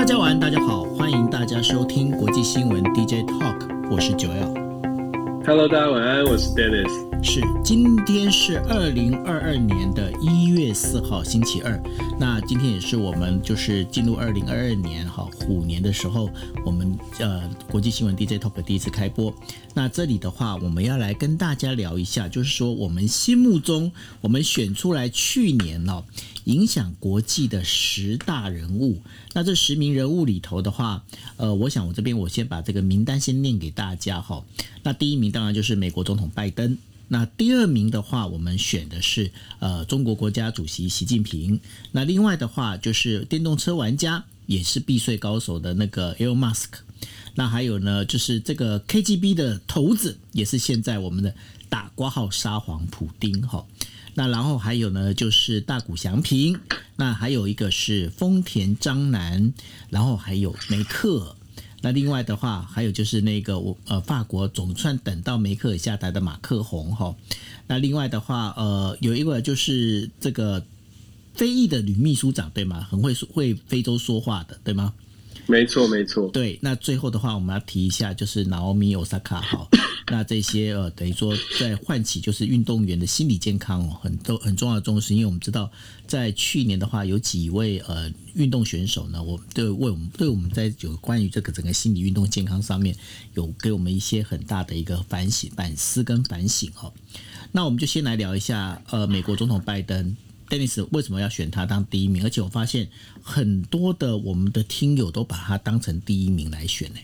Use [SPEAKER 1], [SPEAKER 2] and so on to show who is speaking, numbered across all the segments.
[SPEAKER 1] 大家晚安，大家好，欢迎大家收听国际新闻 DJ Talk，我是九 L。
[SPEAKER 2] Hello，大家晚安，我是 Dennis。
[SPEAKER 1] 是，今天是二零二二年的一月四号，星期二。那今天也是我们就是进入二零二二年哈虎年的时候，我们呃国际新闻 DJ Talk 第一次开播。那这里的话，我们要来跟大家聊一下，就是说我们心目中我们选出来去年哦影响国际的十大人物。那这十名人物里头的话，呃，我想我这边我先把这个名单先念给大家哈。那第一名当然就是美国总统拜登。那第二名的话，我们选的是呃中国国家主席习近平。那另外的话，就是电动车玩家，也是避税高手的那个 Elon Musk。那还有呢，就是这个 KGB 的头子，也是现在我们的打挂号沙皇普丁哈。那然后还有呢，就是大谷翔平。那还有一个是丰田章男，然后还有梅克。那另外的话，还有就是那个我呃，法国总算等到梅克尔下台的马克宏哈。那另外的话，呃，有一个就是这个非裔的女秘书长对吗？很会说会非洲说话的对吗？
[SPEAKER 2] 没错，没错。
[SPEAKER 1] 对，那最后的话，我们要提一下，就是拿奥米欧萨卡哈。那这些呃，等于说在唤起就是运动员的心理健康哦，很都很重要的重视，因为我们知道在去年的话，有几位呃运动选手呢，我对为我们对我们在有关于这个整个心理运动健康上面，有给我们一些很大的一个反省、反思跟反省哦。那我们就先来聊一下呃，美国总统拜登。Dennis 为什么要选他当第一名？而且我发现很多的我们的听友都把他当成第一名来选呢。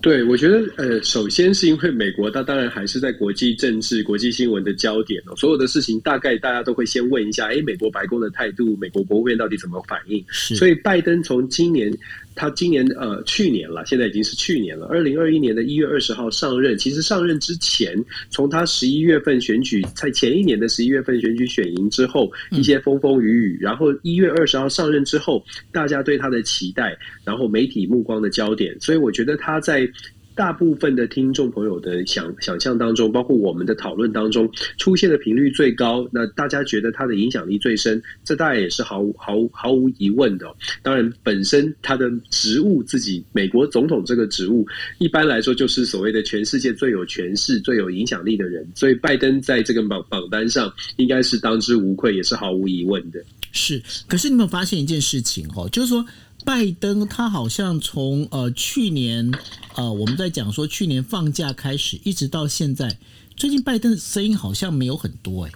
[SPEAKER 2] 对，我觉得呃，首先是因为美国，它当然还是在国际政治、国际新闻的焦点哦。所有的事情大概大家都会先问一下，哎，美国白宫的态度，美国国务院到底怎么反应？所以拜登从今年，他今年呃去年了，现在已经是去年了，二零二一年的一月二十号上任。其实上任之前，从他十一月份选举，在前一年的十一月份选举选赢之后，一些风风雨雨，然后一月二十号上任之后，大家对他的期待，然后媒体目光的焦点，所以我觉得他在。大部分的听众朋友的想想象当中，包括我们的讨论当中，出现的频率最高，那大家觉得他的影响力最深，这大概也是毫无毫无毫无疑问的。当然，本身他的职务自己，美国总统这个职务，一般来说就是所谓的全世界最有权势、最有影响力的人，所以拜登在这个榜榜单上应该是当之无愧，也是毫无疑问的。
[SPEAKER 1] 是，可是你有没有发现一件事情哦，就是说。拜登他好像从呃去年呃我们在讲说去年放假开始一直到现在，最近拜登的声音好像没有很多哎。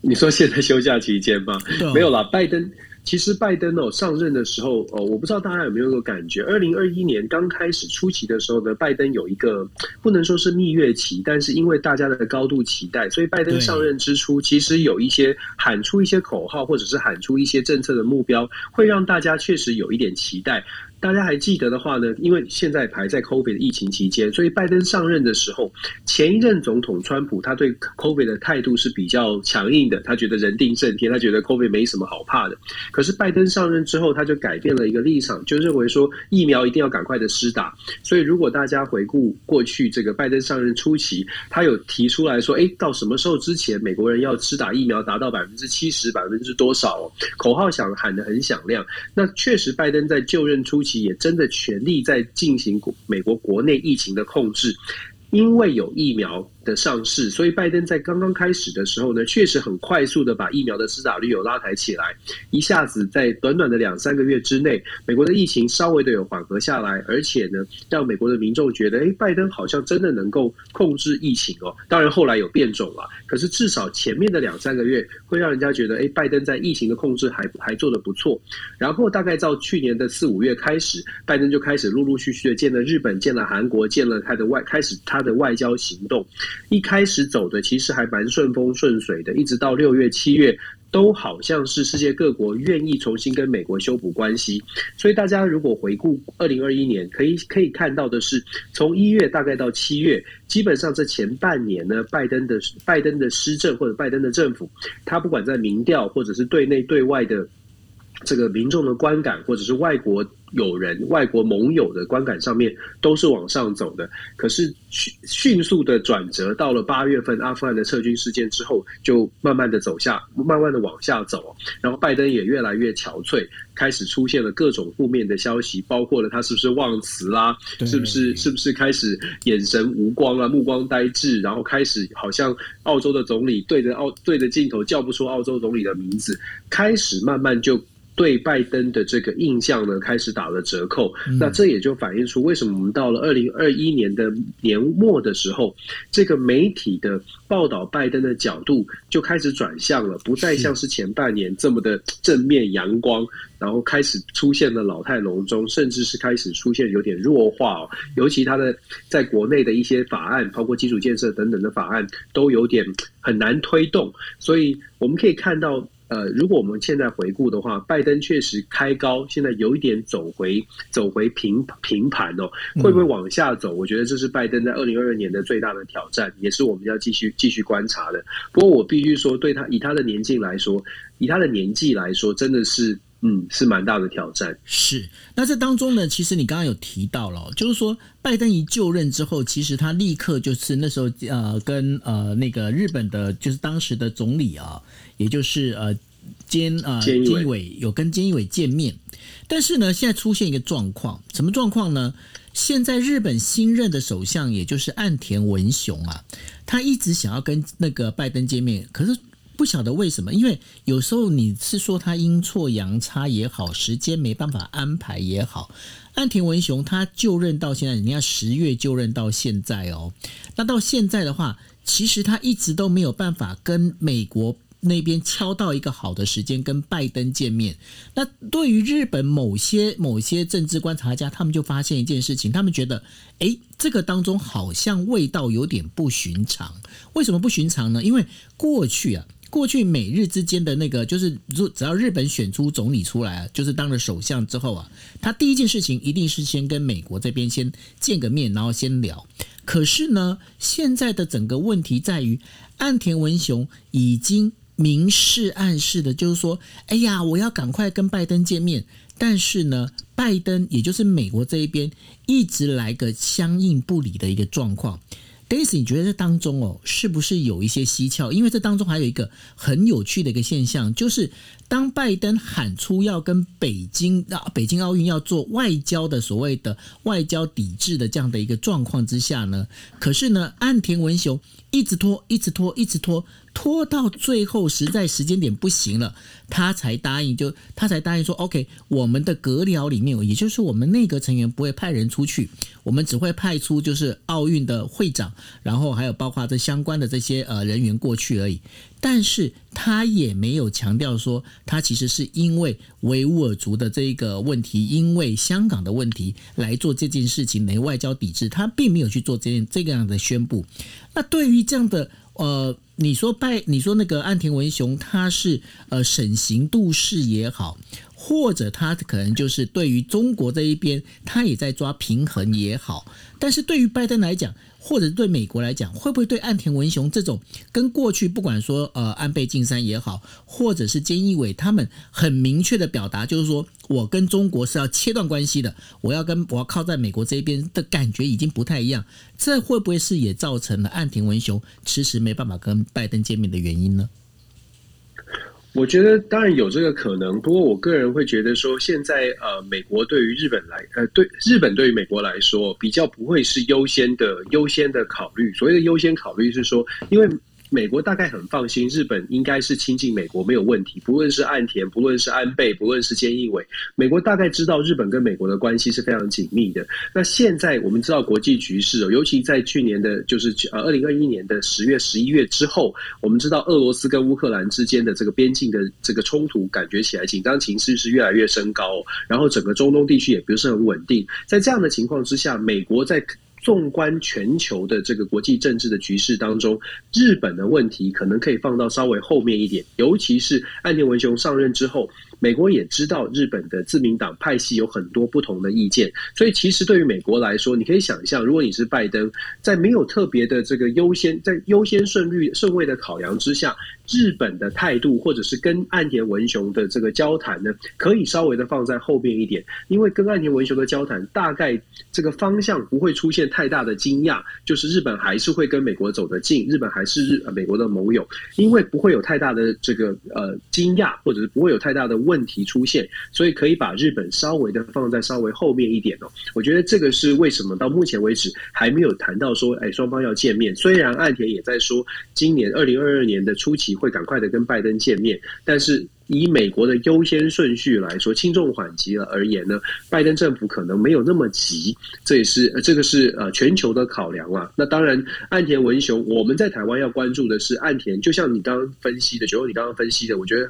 [SPEAKER 2] 你说现在休假期间吗？没有啦，拜登。其实拜登哦上任的时候哦，我不知道大家有没有个感觉，二零二一年刚开始初期的时候呢，拜登有一个不能说是蜜月期，但是因为大家的高度期待，所以拜登上任之初，其实有一些喊出一些口号，或者是喊出一些政策的目标，会让大家确实有一点期待。大家还记得的话呢？因为现在排在 COVID 的疫情期间，所以拜登上任的时候，前一任总统川普他对 COVID 的态度是比较强硬的，他觉得人定胜天，他觉得 COVID 没什么好怕的。可是拜登上任之后，他就改变了一个立场，就认为说疫苗一定要赶快的施打。所以如果大家回顾过去这个拜登上任初期，他有提出来说，哎，到什么时候之前美国人要施打疫苗达到百分之七十、百分之多少？哦口号响喊得很响亮。那确实，拜登在就任初期。也真的全力在进行美国国内疫情的控制，因为有疫苗。的上市，所以拜登在刚刚开始的时候呢，确实很快速的把疫苗的施打率有拉抬起来，一下子在短短的两三个月之内，美国的疫情稍微的有缓和下来，而且呢，让美国的民众觉得，哎，拜登好像真的能够控制疫情哦。当然后来有变种了，可是至少前面的两三个月会让人家觉得，哎，拜登在疫情的控制还还做得不错。然后大概到去年的四五月开始，拜登就开始陆陆续续的见了日本，见了韩国，见了他的外开始他的外交行动。一开始走的其实还蛮顺风顺水的，一直到六月、七月，都好像是世界各国愿意重新跟美国修补关系。所以大家如果回顾二零二一年，可以可以看到的是，从一月大概到七月，基本上这前半年呢，拜登的拜登的施政或者拜登的政府，他不管在民调或者是对内对外的这个民众的观感，或者是外国。友人、外国盟友的观感上面都是往上走的。可是迅迅速的转折到了八月份阿富汗的撤军事件之后，就慢慢的走下，慢慢的往下走。然后拜登也越来越憔悴，开始出现了各种负面的消息，包括了他是不是忘词啦，是不是是不是开始眼神无光啊，目光呆滞，然后开始好像澳洲的总理对着澳对着镜头叫不出澳洲总理的名字，开始慢慢就。对拜登的这个印象呢，开始打了折扣。那这也就反映出为什么我们到了二零二一年的年末的时候，这个媒体的报道拜登的角度就开始转向了，不再像是前半年这么的正面阳光，然后开始出现了老态龙钟，甚至是开始出现有点弱化哦。尤其他的在国内的一些法案，包括基础建设等等的法案，都有点很难推动。所以我们可以看到。呃，如果我们现在回顾的话，拜登确实开高，现在有一点走回走回平平盘哦，会不会往下走？我觉得这是拜登在二零二二年的最大的挑战，也是我们要继续继续观察的。不过我必须说，对他以他的年纪来说，以他的年纪来说，真的是嗯是蛮大的挑战。
[SPEAKER 1] 是，那这当中呢，其实你刚刚有提到了，就是说拜登一就任之后，其实他立刻就是那时候呃跟呃那个日本的，就是当时的总理啊。也就是呃，监呃监义伟有跟监义伟见面，但是呢，现在出现一个状况，什么状况呢？现在日本新任的首相，也就是岸田文雄啊，他一直想要跟那个拜登见面，可是不晓得为什么，因为有时候你是说他阴错阳差也好，时间没办法安排也好，岸田文雄他就任到现在，人家十月就任到现在哦，那到现在的话，其实他一直都没有办法跟美国。那边敲到一个好的时间跟拜登见面，那对于日本某些某些政治观察家，他们就发现一件事情，他们觉得，哎，这个当中好像味道有点不寻常。为什么不寻常呢？因为过去啊，过去美日之间的那个，就是如只要日本选出总理出来啊，就是当了首相之后啊，他第一件事情一定是先跟美国这边先见个面，然后先聊。可是呢，现在的整个问题在于，岸田文雄已经。明示暗示的，就是说，哎呀，我要赶快跟拜登见面。但是呢，拜登也就是美国这一边，一直来个相应不理的一个状况。Daisy，你觉得这当中哦，是不是有一些蹊跷？因为这当中还有一个很有趣的一个现象，就是当拜登喊出要跟北京啊，北京奥运要做外交的所谓的外交抵制的这样的一个状况之下呢，可是呢，岸田文雄一直拖，一直拖，一直拖。拖到最后，实在时间点不行了，他才答应，就他才答应说，OK，我们的阁僚里面，也就是我们内阁成员不会派人出去，我们只会派出就是奥运的会长，然后还有包括这相关的这些呃人员过去而已。但是他也没有强调说，他其实是因为维吾尔族的这一个问题，因为香港的问题来做这件事情，来外交抵制，他并没有去做这件这个样的宣布。那对于这样的。呃，你说拜，你说那个岸田文雄，他是呃审行度势也好，或者他可能就是对于中国这一边，他也在抓平衡也好，但是对于拜登来讲。或者对美国来讲，会不会对岸田文雄这种跟过去不管说呃安倍晋三也好，或者是菅义伟他们很明确的表达，就是说我跟中国是要切断关系的，我要跟我要靠在美国这边的感觉已经不太一样，这会不会是也造成了岸田文雄迟迟没办法跟拜登见面的原因呢？
[SPEAKER 2] 我觉得当然有这个可能，不过我个人会觉得说，现在呃，美国对于日本来，呃，对日本对于美国来说，比较不会是优先的优先的考虑。所谓的优先考虑是说，因为。美国大概很放心，日本应该是亲近美国没有问题。不论是岸田，不论是安倍，不论是菅义伟，美国大概知道日本跟美国的关系是非常紧密的。那现在我们知道国际局势，尤其在去年的，就是呃二零二一年的十月、十一月之后，我们知道俄罗斯跟乌克兰之间的这个边境的这个冲突，感觉起来紧张情绪是越来越升高，然后整个中东地区也不是很稳定。在这样的情况之下，美国在。纵观全球的这个国际政治的局势当中，日本的问题可能可以放到稍微后面一点，尤其是岸田文雄上任之后，美国也知道日本的自民党派系有很多不同的意见，所以其实对于美国来说，你可以想象，如果你是拜登，在没有特别的这个优先，在优先顺率顺位的考量之下，日本的态度或者是跟岸田文雄的这个交谈呢，可以稍微的放在后面一点，因为跟岸田文雄的交谈大概这个方向不会出现太大的惊讶，就是日本还是会跟美国走得近，日本还是日美国的盟友，因为不会有太大的这个呃惊讶，或者是不会有太大的问题出现，所以可以把日本稍微的放在稍微后面一点哦。我觉得这个是为什么到目前为止还没有谈到说，哎，双方要见面。虽然岸田也在说，今年二零二二年的初期会赶快的跟拜登见面，但是。以美国的优先顺序来说，轻重缓急了而言呢，拜登政府可能没有那么急，这也是这个是呃全球的考量啊。那当然，岸田文雄，我们在台湾要关注的是岸田，就像你刚刚分析的，就你刚刚分析的，我觉得。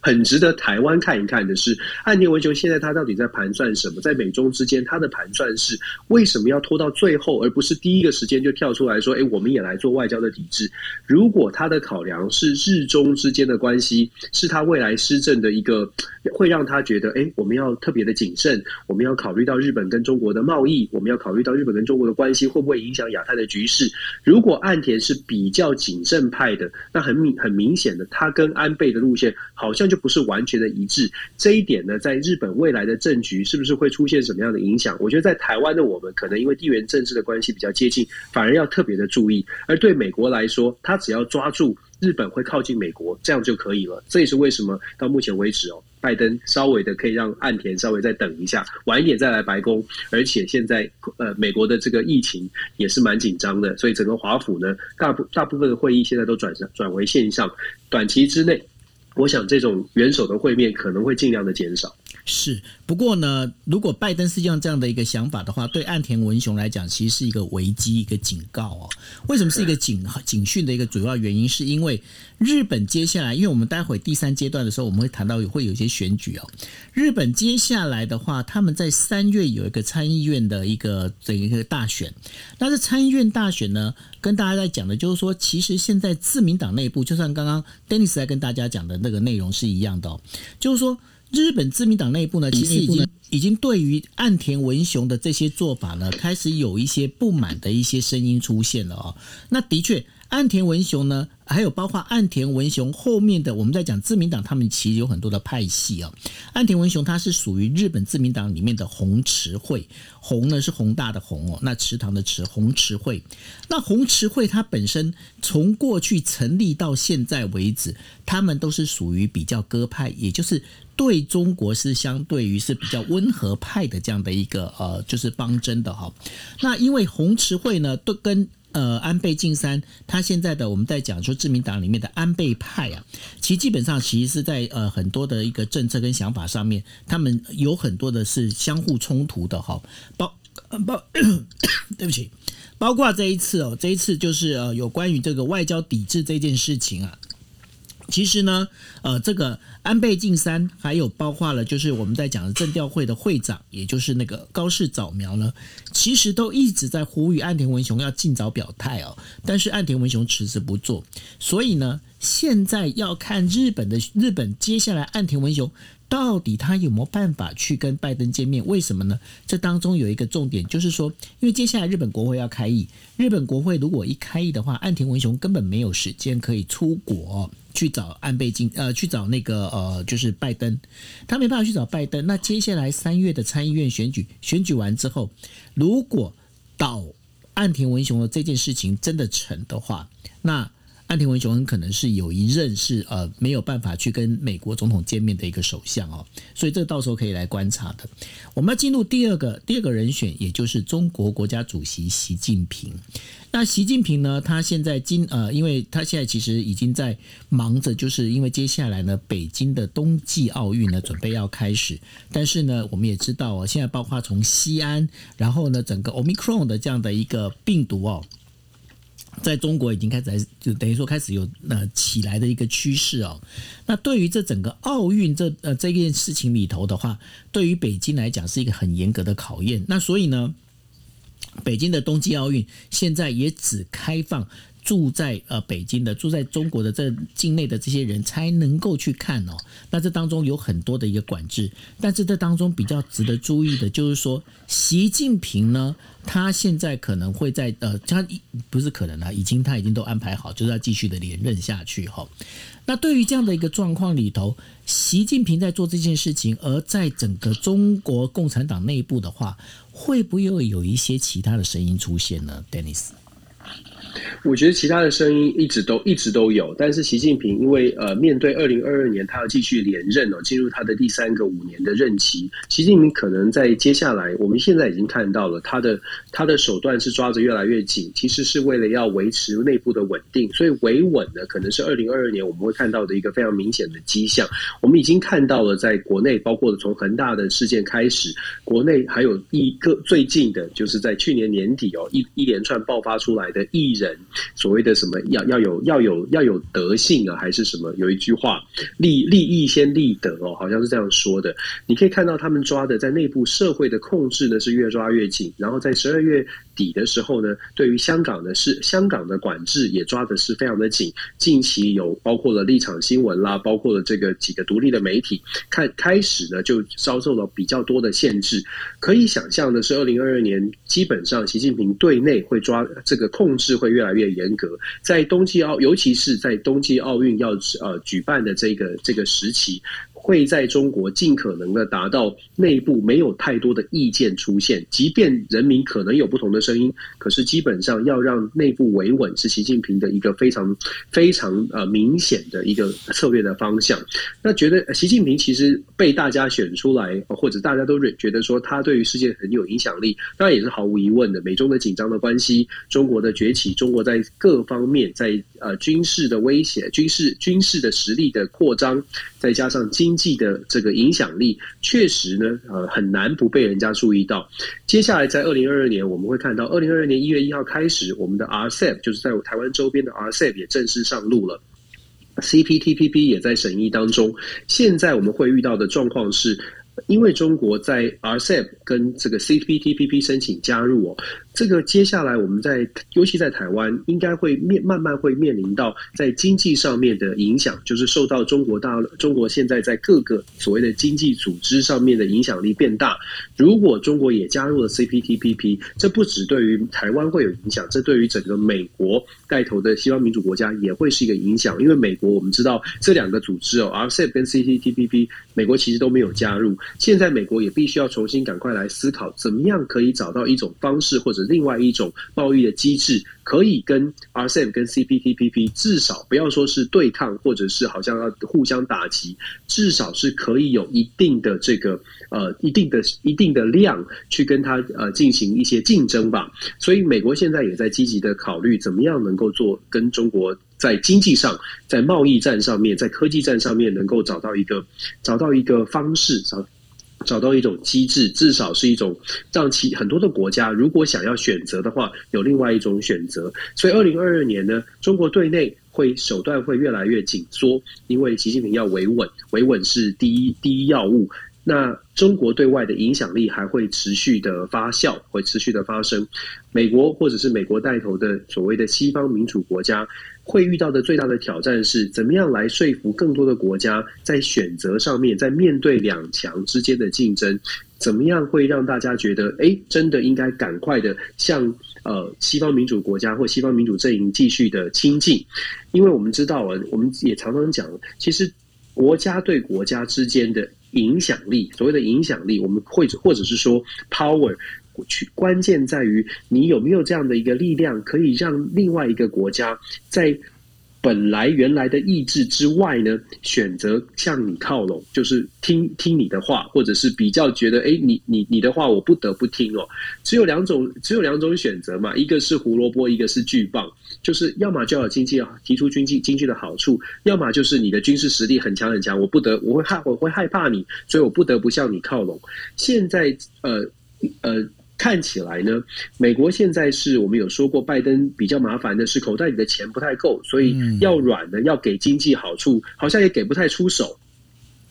[SPEAKER 2] 很值得台湾看一看的是，岸田文雄现在他到底在盘算什么？在美中之间，他的盘算是为什么要拖到最后，而不是第一个时间就跳出来说：“哎，我们也来做外交的抵制。”如果他的考量是日中之间的关系，是他未来施政的一个，会让他觉得：“哎，我们要特别的谨慎，我们要考虑到日本跟中国的贸易，我们要考虑到日本跟中国的关系会不会影响亚太的局势。”如果岸田是比较谨慎派的，那很明很明显的，他跟安倍的路线好像。就不是完全的一致，这一点呢，在日本未来的政局是不是会出现什么样的影响？我觉得在台湾的我们，可能因为地缘政治的关系比较接近，反而要特别的注意。而对美国来说，他只要抓住日本会靠近美国，这样就可以了。这也是为什么到目前为止哦，拜登稍微的可以让岸田稍微再等一下，晚一点再来白宫。而且现在呃，美国的这个疫情也是蛮紧张的，所以整个华府呢，大部大部分的会议现在都转转为线上，短期之内。我想这种元首的会面可能会尽量的减少。
[SPEAKER 1] 是，不过呢，如果拜登是用这样的一个想法的话，对岸田文雄来讲，其实是一个危机，一个警告哦。为什么是一个警警讯的一个主要原因？是因为日本接下来，因为我们待会第三阶段的时候，我们会谈到会有一些选举哦。日本接下来的话，他们在三月有一个参议院的一个这一个大选。那这参议院大选呢，跟大家在讲的就是说，其实现在自民党内部，就像刚刚 Dennis 在跟大家讲的那个内容是一样的哦，就是说。日本自民党内部呢，其实已经已经对于岸田文雄的这些做法呢，开始有一些不满的一些声音出现了哦。那的确，岸田文雄呢。还有包括岸田文雄后面的，我们在讲自民党，他们其实有很多的派系啊。岸田文雄他是属于日本自民党里面的红池会，红呢是宏大的红哦，那池塘的池，红池会。那红池会它本身从过去成立到现在为止，他们都是属于比较鸽派，也就是对中国是相对于是比较温和派的这样的一个呃，就是方针的哈。那因为红池会呢，都跟呃，安倍晋三他现在的我们在讲说，自民党里面的安倍派啊，其实基本上其实是在呃很多的一个政策跟想法上面，他们有很多的是相互冲突的哈。包包，对不起，包括这一次哦，这一次就是呃有关于这个外交抵制这件事情啊。其实呢，呃，这个安倍晋三，还有包括了，就是我们在讲的政调会的会长，也就是那个高市早苗呢，其实都一直在呼吁岸田文雄要尽早表态哦。但是岸田文雄迟迟不做，所以呢，现在要看日本的日本接下来岸田文雄。到底他有没有办法去跟拜登见面？为什么呢？这当中有一个重点，就是说，因为接下来日本国会要开议，日本国会如果一开议的话，岸田文雄根本没有时间可以出国去找安倍晋呃去找那个呃就是拜登，他没办法去找拜登。那接下来三月的参议院选举选举完之后，如果倒岸田文雄的这件事情真的成的话，那。岸田文雄很可能是有一任是呃没有办法去跟美国总统见面的一个首相哦，所以这到时候可以来观察的。我们要进入第二个第二个人选，也就是中国国家主席习近平。那习近平呢，他现在今呃，因为他现在其实已经在忙着，就是因为接下来呢，北京的冬季奥运呢准备要开始，但是呢，我们也知道哦，现在包括从西安，然后呢，整个 Omicron 的这样的一个病毒哦。在中国已经开始，就等于说开始有呃起来的一个趋势哦。那对于这整个奥运这呃这件事情里头的话，对于北京来讲是一个很严格的考验。那所以呢，北京的冬季奥运现在也只开放住在呃北京的、住在中国的这境内的这些人才能够去看哦。那这当中有很多的一个管制，但是这当中比较值得注意的就是说，习近平呢，他现在可能会在呃，他不是可能啊，已经他已经都安排好，就是要继续的连任下去哈。那对于这样的一个状况里头，习近平在做这件事情，而在整个中国共产党内部的话，会不会有一些其他的声音出现呢，Dennis？
[SPEAKER 2] 我觉得其他的声音一直都一直都有，但是习近平因为呃面对二零二二年他要继续连任哦，进入他的第三个五年的任期，习近平可能在接下来，我们现在已经看到了他的他的手段是抓着越来越紧，其实是为了要维持内部的稳定，所以维稳呢可能是二零二二年我们会看到的一个非常明显的迹象。我们已经看到了在国内，包括从恒大的事件开始，国内还有一个最近的就是在去年年底哦一一连串爆发出来的艺人。所谓的什么要要有要有要有德性啊，还是什么？有一句话，利利益先立德哦，好像是这样说的。你可以看到他们抓的在内部社会的控制呢是越抓越紧，然后在十二月。底的时候呢，对于香港的是香港的管制也抓的是非常的紧。近期有包括了立场新闻啦，包括了这个几个独立的媒体，看开始呢就遭受了比较多的限制。可以想象的是，二零二二年基本上习近平对内会抓这个控制会越来越严格。在冬季奥，尤其是在冬季奥运要呃举办的这个这个时期。会在中国尽可能的达到内部没有太多的意见出现，即便人民可能有不同的声音，可是基本上要让内部维稳是习近平的一个非常非常呃明显的一个策略的方向。那觉得习近平其实被大家选出来，或者大家都觉得说他对于世界很有影响力，当然也是毫无疑问的。美中的紧张的关系，中国的崛起，中国在各方面在呃军事的威胁、军事军事的实力的扩张，再加上经济的这个影响力确实呢，呃，很难不被人家注意到。接下来在二零二二年，我们会看到二零二二年一月一号开始，我们的 RCEP 就是在台湾周边的 RCEP 也正式上路了，CPTPP 也在审议当中。现在我们会遇到的状况是，因为中国在 RCEP 跟这个 CPTPP 申请加入哦。这个接下来我们在，尤其在台湾，应该会面慢慢会面临到在经济上面的影响，就是受到中国大中国现在在各个所谓的经济组织上面的影响力变大。如果中国也加入了 CPTPP，这不只对于台湾会有影响，这对于整个美国带头的西方民主国家也会是一个影响。因为美国我们知道这两个组织哦，RCEP 跟 CPTPP，美国其实都没有加入。现在美国也必须要重新赶快来思考，怎么样可以找到一种方式或者。另外一种贸易的机制，可以跟 RCEP 跟 CPTPP 至少不要说是对抗，或者是好像要互相打击，至少是可以有一定的这个呃一定的一定的量去跟它呃进行一些竞争吧。所以美国现在也在积极的考虑，怎么样能够做跟中国在经济上、在贸易战上面、在科技战上面能够找到一个找到一个方式找。找到一种机制，至少是一种让其很多的国家，如果想要选择的话，有另外一种选择。所以，二零二二年呢，中国对内会手段会越来越紧缩，因为习近平要维稳，维稳是第一第一要务。那中国对外的影响力还会持续的发酵，会持续的发生。美国或者是美国带头的所谓的西方民主国家。会遇到的最大的挑战是，怎么样来说服更多的国家在选择上面，在面对两强之间的竞争，怎么样会让大家觉得，哎，真的应该赶快的向呃西方民主国家或西方民主阵营继续的亲近？因为我们知道啊，我们也常常讲，其实国家对国家之间的影响力，所谓的影响力，我们会或者是说 power。去关键在于你有没有这样的一个力量，可以让另外一个国家在本来原来的意志之外呢，选择向你靠拢，就是听听你的话，或者是比较觉得，哎，你你你的话我不得不听哦。只有两种，只有两种选择嘛，一个是胡萝卜，一个是巨棒，就是要么就要经济提出经济经济的好处，要么就是你的军事实力很强很强，我不得我会害我会害怕你，所以我不得不向你靠拢。现在呃呃。看起来呢，美国现在是我们有说过，拜登比较麻烦的是口袋里的钱不太够，所以要软的要给经济好处，好像也给不太出手。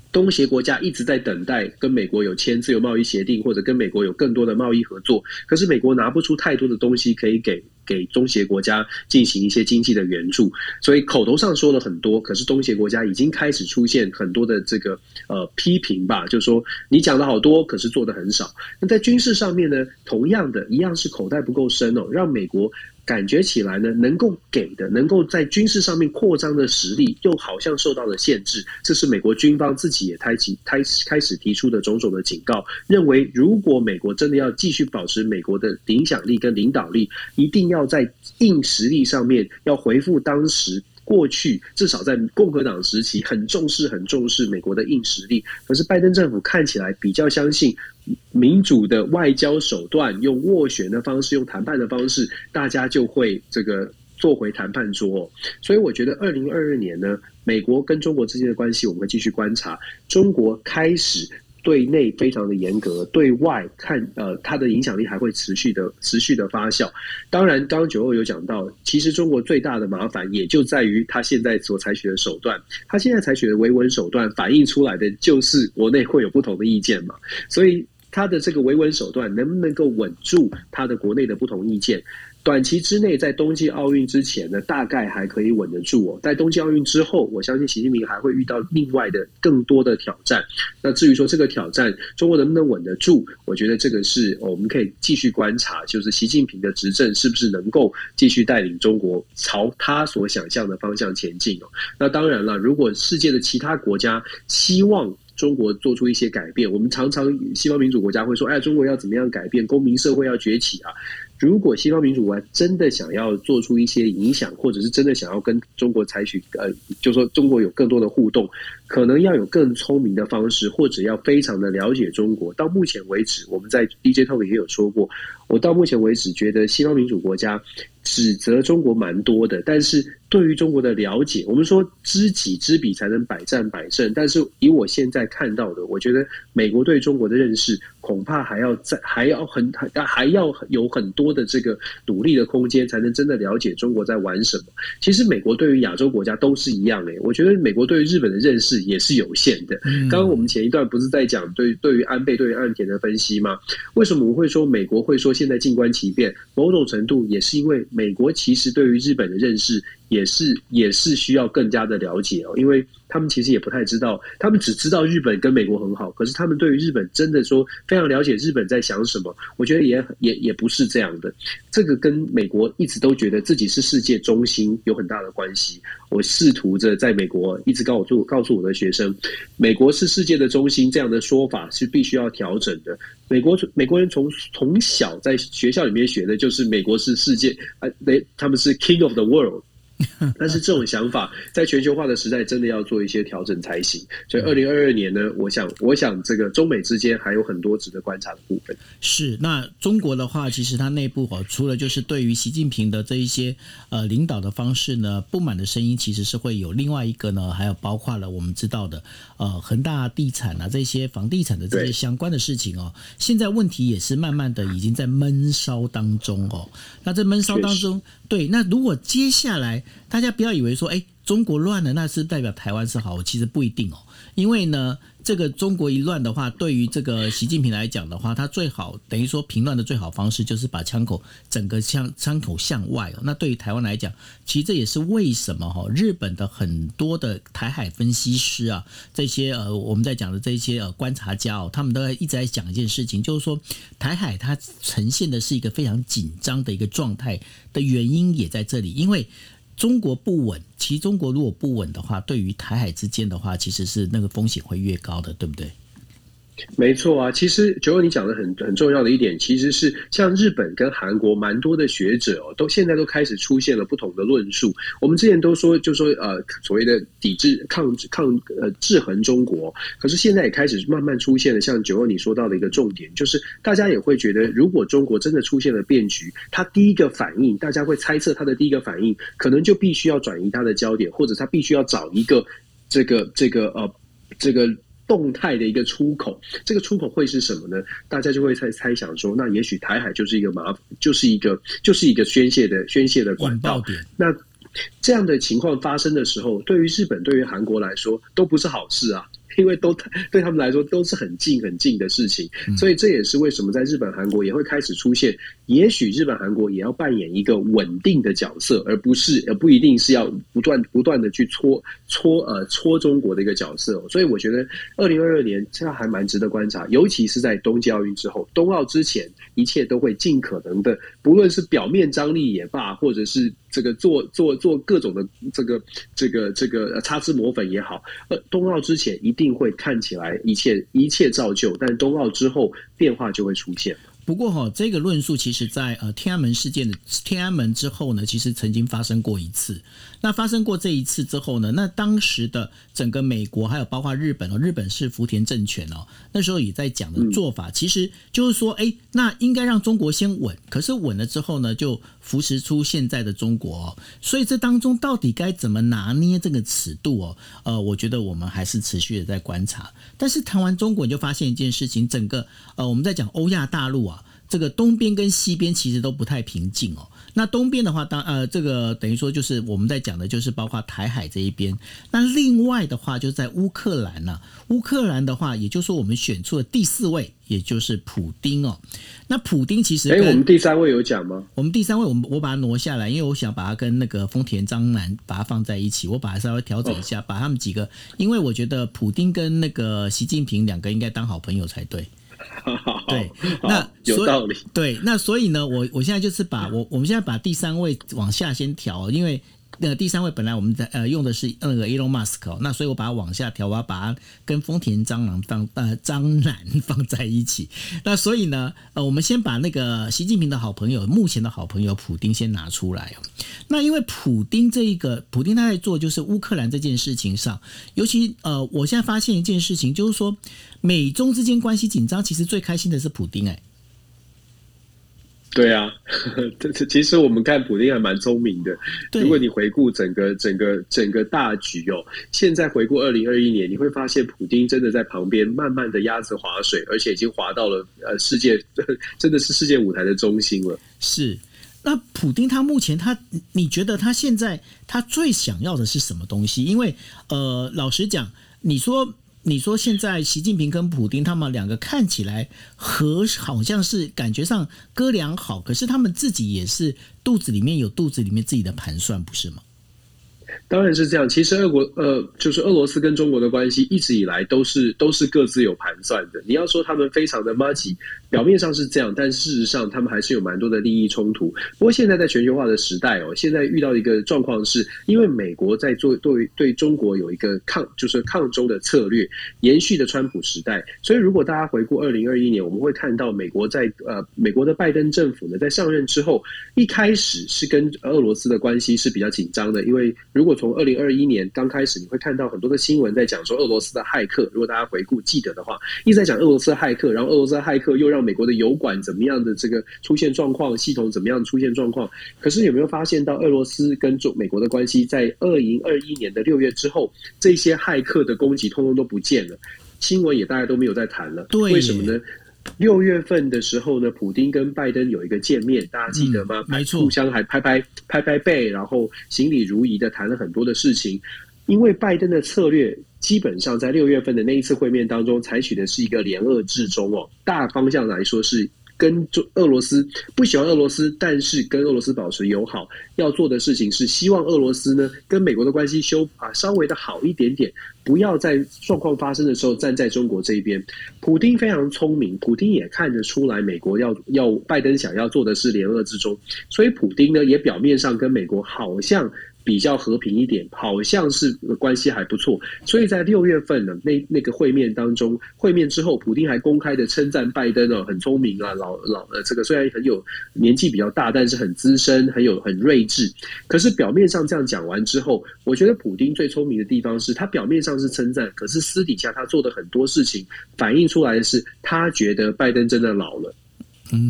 [SPEAKER 2] 东协国家一直在等待跟美国有签自由贸易协定，或者跟美国有更多的贸易合作，可是美国拿不出太多的东西可以给给中协国家进行一些经济的援助。所以口头上说了很多，可是中协国家已经开始出现很多的这个呃批评吧，就说你讲的好多，可是做的很少。那在军事上面呢，同样的一样是口袋不够深哦，让美国。感觉起来呢，能够给的、能够在军事上面扩张的实力，又好像受到了限制。这是美国军方自己也开启、开始开始提出的种种的警告，认为如果美国真的要继续保持美国的影响力跟领导力，一定要在硬实力上面要回复当时。过去至少在共和党时期，很重视、很重视美国的硬实力。可是拜登政府看起来比较相信民主的外交手段，用斡旋的方式、用谈判的方式，大家就会这个坐回谈判桌。所以我觉得，二零二二年呢，美国跟中国之间的关系，我们会继续观察。中国开始。对内非常的严格，对外看，呃，它的影响力还会持续的、持续的发酵。当然，刚刚九二有讲到，其实中国最大的麻烦也就在于他现在所采取的手段。他现在采取的维稳手段，反映出来的就是国内会有不同的意见嘛。所以，他的这个维稳手段能不能够稳住他的国内的不同意见？短期之内，在冬季奥运之前呢，大概还可以稳得住哦。在冬季奥运之后，我相信习近平还会遇到另外的更多的挑战。那至于说这个挑战，中国能不能稳得住，我觉得这个是我们可以继续观察，就是习近平的执政是不是能够继续带领中国朝他所想象的方向前进哦。那当然了，如果世界的其他国家希望中国做出一些改变，我们常常西方民主国家会说：“哎，中国要怎么样改变？公民社会要崛起啊！”如果西方民主国家真的想要做出一些影响，或者是真的想要跟中国采取呃，就说中国有更多的互动，可能要有更聪明的方式，或者要非常的了解中国。到目前为止，我们在 DJ Talk 也有说过，我到目前为止觉得西方民主国家指责中国蛮多的，但是对于中国的了解，我们说知己知彼才能百战百胜。但是以我现在看到的，我觉得美国对中国的认识恐怕还要在，还要很还还要有很多。的这个努力的空间，才能真的了解中国在玩什么。其实美国对于亚洲国家都是一样诶，我觉得美国对于日本的认识也是有限的。刚刚我们前一段不是在讲对对于安倍对于岸田的分析吗？为什么我会说美国会说现在静观其变？某种程度也是因为美国其实对于日本的认识。也是也是需要更加的了解哦，因为他们其实也不太知道，他们只知道日本跟美国很好，可是他们对于日本真的说非常了解日本在想什么，我觉得也也也不是这样的。这个跟美国一直都觉得自己是世界中心有很大的关系。我试图着在美国一直告诉告诉我的学生，美国是世界的中心这样的说法是必须要调整的。美国美国人从从小在学校里面学的就是美国是世界啊，they 他们是 king of the world。但是这种想法在全球化的时代，真的要做一些调整才行。所以，二零二二年呢，我想，我想这个中美之间还有很多值得观察的部分。
[SPEAKER 1] 是，那中国的话，其实它内部哦，除了就是对于习近平的这一些呃领导的方式呢，不满的声音，其实是会有另外一个呢，还有包括了我们知道的呃恒大地产啊这些房地产的这些相关的事情哦。现在问题也是慢慢的已经在闷烧当中哦。那在闷烧当中，对，那如果接下来。大家不要以为说，哎，中国乱了，那是代表台湾是好，其实不一定哦。因为呢，这个中国一乱的话，对于这个习近平来讲的话，他最好等于说平乱的最好方式就是把枪口整个枪枪口向外哦。那对于台湾来讲，其实这也是为什么哈，日本的很多的台海分析师啊，这些呃我们在讲的这些呃观察家哦，他们都在一直在讲一件事情，就是说台海它呈现的是一个非常紧张的一个状态的原因也在这里，因为。中国不稳，其实中国如果不稳的话，对于台海之间的话，其实是那个风险会越高的，对不对？
[SPEAKER 2] 没错啊，其实九九你讲的很很重要的一点，其实是像日本跟韩国蛮多的学者哦，都现在都开始出现了不同的论述。我们之前都说，就说呃所谓的抵制抗抗呃制衡中国，可是现在也开始慢慢出现了。像九九你说到的一个重点，就是大家也会觉得，如果中国真的出现了变局，他第一个反应，大家会猜测他的第一个反应，可能就必须要转移他的焦点，或者他必须要找一个这个这个呃这个。动态的一个出口，这个出口会是什么呢？大家就会猜猜想说，那也许台海就是一个麻，就是一个就是一个宣泄的宣泄的管道。那这样的情况发生的时候，对于日本、对于韩国来说，都不是好事啊。因为都对他们来说都是很近很近的事情，所以这也是为什么在日本、韩国也会开始出现也许日本、韩国也要扮演一个稳定的角色，而不是而不一定是要不断不断的去戳戳呃戳中国的一个角色。所以我觉得二零二二年这还蛮值得观察，尤其是在冬季奥运之后，冬奥之前一切都会尽可能的，不论是表面张力也罢，或者是这个做做做各种的这个这个这个擦脂抹粉也好，呃，冬奥之前一定会看起来一切一切照旧，但冬奥之后变化就会出现。
[SPEAKER 1] 不过哈，这个论述其实，在呃天安门事件的天安门之后呢，其实曾经发生过一次。那发生过这一次之后呢，那当时的整个美国还有包括日本哦，日本是福田政权哦，那时候也在讲的做法，其实就是说，哎，那应该让中国先稳，可是稳了之后呢，就扶持出现在的中国。哦。所以这当中到底该怎么拿捏这个尺度哦？呃，我觉得我们还是持续的在观察。但是谈完中国，你就发现一件事情，整个呃，我们在讲欧亚大陆啊。这个东边跟西边其实都不太平静哦。那东边的话，当呃，这个等于说就是我们在讲的，就是包括台海这一边。那另外的话，就在乌克兰呢。乌克兰的话，也就是说我们选出了第四位，也就是普丁哦。那普丁其实，
[SPEAKER 2] 哎，我们第三位有讲吗？
[SPEAKER 1] 我们第三位，我们我把它挪下来，因为我想把它跟那个丰田章男把它放在一起，我把它稍微调整一下，把他们几个，因为我觉得普丁跟那个习近平两个应该当好朋友才对。对，那
[SPEAKER 2] 有道理。
[SPEAKER 1] 对，那所以呢，我我现在就是把我我们现在把第三位往下先调，因为。那个第三位本来我们在呃用的是那个 Elon Musk，那所以我把它往下调，我要把它跟丰田蟑螂放呃蟑螂 放在一起。那所以呢，呃，我们先把那个习近平的好朋友，目前的好朋友普丁先拿出来。那因为普丁这一个，普丁他在做就是乌克兰这件事情上，尤其呃，我现在发现一件事情，就是说美中之间关系紧张，其实最开心的是普丁哎。
[SPEAKER 2] 对啊，这这其实我们看普丁还蛮聪明的。如果你回顾整个整个整个大局哦，现在回顾二零二一年，你会发现普丁真的在旁边慢慢的鸭子划水，而且已经划到了呃世界，真的是世界舞台的中心了。
[SPEAKER 1] 是，那普丁他目前他，你觉得他现在他最想要的是什么东西？因为呃，老实讲，你说。你说现在习近平跟普京他们两个看起来和好像是感觉上哥俩好，可是他们自己也是肚子里面有肚子里面自己的盘算，不是吗？
[SPEAKER 2] 当然是这样。其实，俄国呃，就是俄罗斯跟中国的关系一直以来都是都是各自有盘算的。你要说他们非常的 m 吉，表面上是这样，但事实上他们还是有蛮多的利益冲突。不过现在在全球化的时代哦，现在遇到一个状况是，因为美国在做对对中国有一个抗就是抗中的策略，延续的川普时代。所以如果大家回顾二零二一年，我们会看到美国在呃美国的拜登政府呢，在上任之后，一开始是跟俄罗斯的关系是比较紧张的，因为如果从二零二一年刚开始，你会看到很多的新闻在讲说俄罗斯的骇客。如果大家回顾记得的话，一直在讲俄罗斯骇客，然后俄罗斯骇客又让美国的油管怎么样的这个出现状况，系统怎么样出现状况。可是有没有发现到俄罗斯跟中美国的关系，在二零二一年的六月之后，这些骇客的攻击通通都不见了，新闻也大家都没有在谈了。
[SPEAKER 1] 对，
[SPEAKER 2] 为什么呢？六月份的时候呢，普丁跟拜登有一个见面，大家记得吗？
[SPEAKER 1] 没错，
[SPEAKER 2] 互相还拍拍拍拍背，然后行礼如仪的谈了很多的事情。因为拜登的策略基本上在六月份的那一次会面当中，采取的是一个联俄制中哦，大方向来说是。跟中俄罗斯不喜欢俄罗斯，但是跟俄罗斯保持友好，要做的事情是希望俄罗斯呢跟美国的关系修啊稍微的好一点点，不要在状况发生的时候站在中国这一边。普京非常聪明，普京也看得出来美国要要拜登想要做的是联俄之中，所以普京呢也表面上跟美国好像。比较和平一点，好像是关系还不错，所以在六月份呢，那那个会面当中，会面之后，普京还公开的称赞拜登哦，很聪明啊，老老呃，这个虽然很有年纪比较大，但是很资深，很有很睿智。可是表面上这样讲完之后，我觉得普京最聪明的地方是他表面上是称赞，可是私底下他做的很多事情反映出来的是，他觉得拜登真的老了。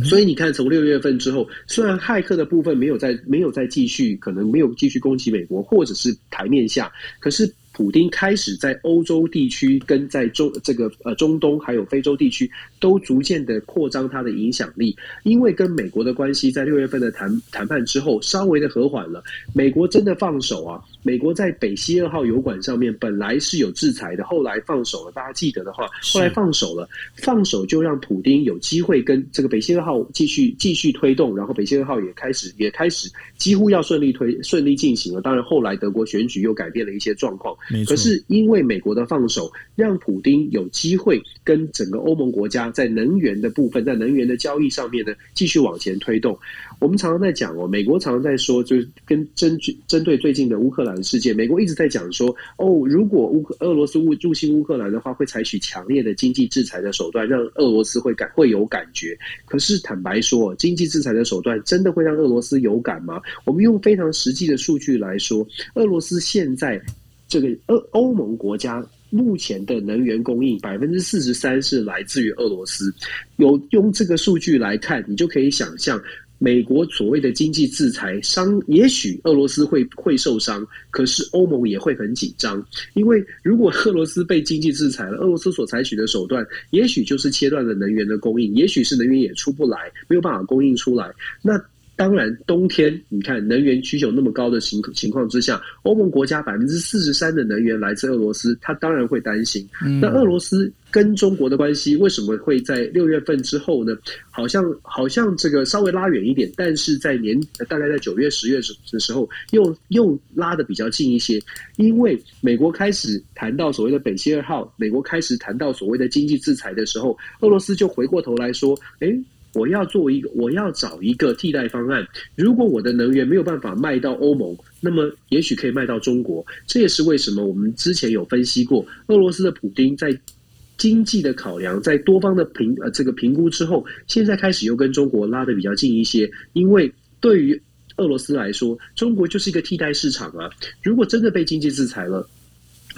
[SPEAKER 2] 所以你看，从六月份之后，虽然骇客的部分没有在没有再继续，可能没有继续攻击美国，或者是台面下，可是普丁开始在欧洲地区跟在中这个呃中东还有非洲地区都逐渐的扩张它的影响力，因为跟美国的关系在六月份的谈谈判之后稍微的和缓了，美国真的放手啊。美国在北溪二号油管上面本来是有制裁的，后来放手了。大家记得的话，后来放手了，放手就让普丁有机会跟这个北溪二号继续继续推动，然后北溪二号也开始也开始几乎要顺利推顺利进行了。当然后来德国选举又改变了一些状况，可是因为美国的放手，让普丁有机会跟整个欧盟国家在能源的部分，在能源的交易上面呢继续往前推动。我们常常在讲哦，美国常常在说，就是跟针针对最近的乌克兰事件，美国一直在讲说，哦，如果乌克俄罗斯入入侵乌克兰的话，会采取强烈的经济制裁的手段，让俄罗斯会感会有感觉。可是坦白说，经济制裁的手段真的会让俄罗斯有感吗？我们用非常实际的数据来说，俄罗斯现在这个欧欧盟国家目前的能源供应百分之四十三是来自于俄罗斯。有用这个数据来看，你就可以想象。美国所谓的经济制裁伤，也许俄罗斯会会受伤，可是欧盟也会很紧张，因为如果俄罗斯被经济制裁了，俄罗斯所采取的手段，也许就是切断了能源的供应，也许是能源也出不来，没有办法供应出来，那。当然，冬天你看能源需求那么高的情情况之下，欧盟国家百分之四十三的能源来自俄罗斯，他当然会担心。那俄罗斯跟中国的关系为什么会在六月份之后呢？好像好像这个稍微拉远一点，但是在年大概在九月、十月的时候，又又拉的比较近一些，因为美国开始谈到所谓的北溪二号，美国开始谈到所谓的经济制裁的时候，俄罗斯就回过头来说，哎。我要做一个，我要找一个替代方案。如果我的能源没有办法卖到欧盟，那么也许可以卖到中国。这也是为什么我们之前有分析过，俄罗斯的普丁在经济的考量，在多方的评呃这个评估之后，现在开始又跟中国拉的比较近一些。因为对于俄罗斯来说，中国就是一个替代市场啊。如果真的被经济制裁了，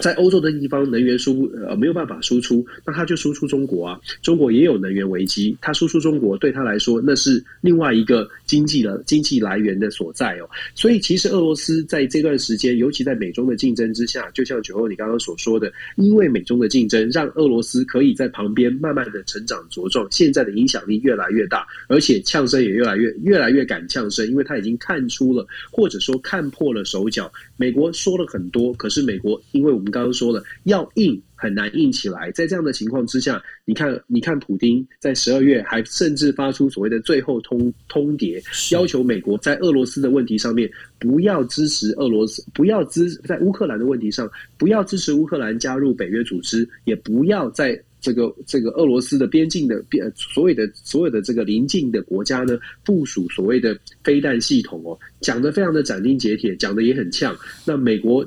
[SPEAKER 2] 在欧洲的地方，能源输呃没有办法输出，那他就输出中国啊。中国也有能源危机，他输出中国对他来说，那是另外一个经济的经济来源的所在哦。所以，其实俄罗斯在这段时间，尤其在美中的竞争之下，就像九欧你刚刚所说的，因为美中的竞争，让俄罗斯可以在旁边慢慢的成长茁壮，现在的影响力越来越大，而且呛声也越来越越来越敢呛声，因为他已经看出了，或者说看破了手脚。美国说了很多，可是美国因为我们刚刚说了，要硬很难硬起来。在这样的情况之下，你看，你看，普京在十二月还甚至发出所谓的最后通通牒，要求美国在俄罗斯的问题上面不要支持俄罗斯，不要支在乌克兰的问题上不要支持乌克兰加入北约组织，也不要在。这个这个俄罗斯的边境的边所有的所有的这个邻近的国家呢，部署所谓的飞弹系统哦，讲的非常的斩钉截铁，讲的也很呛。那美国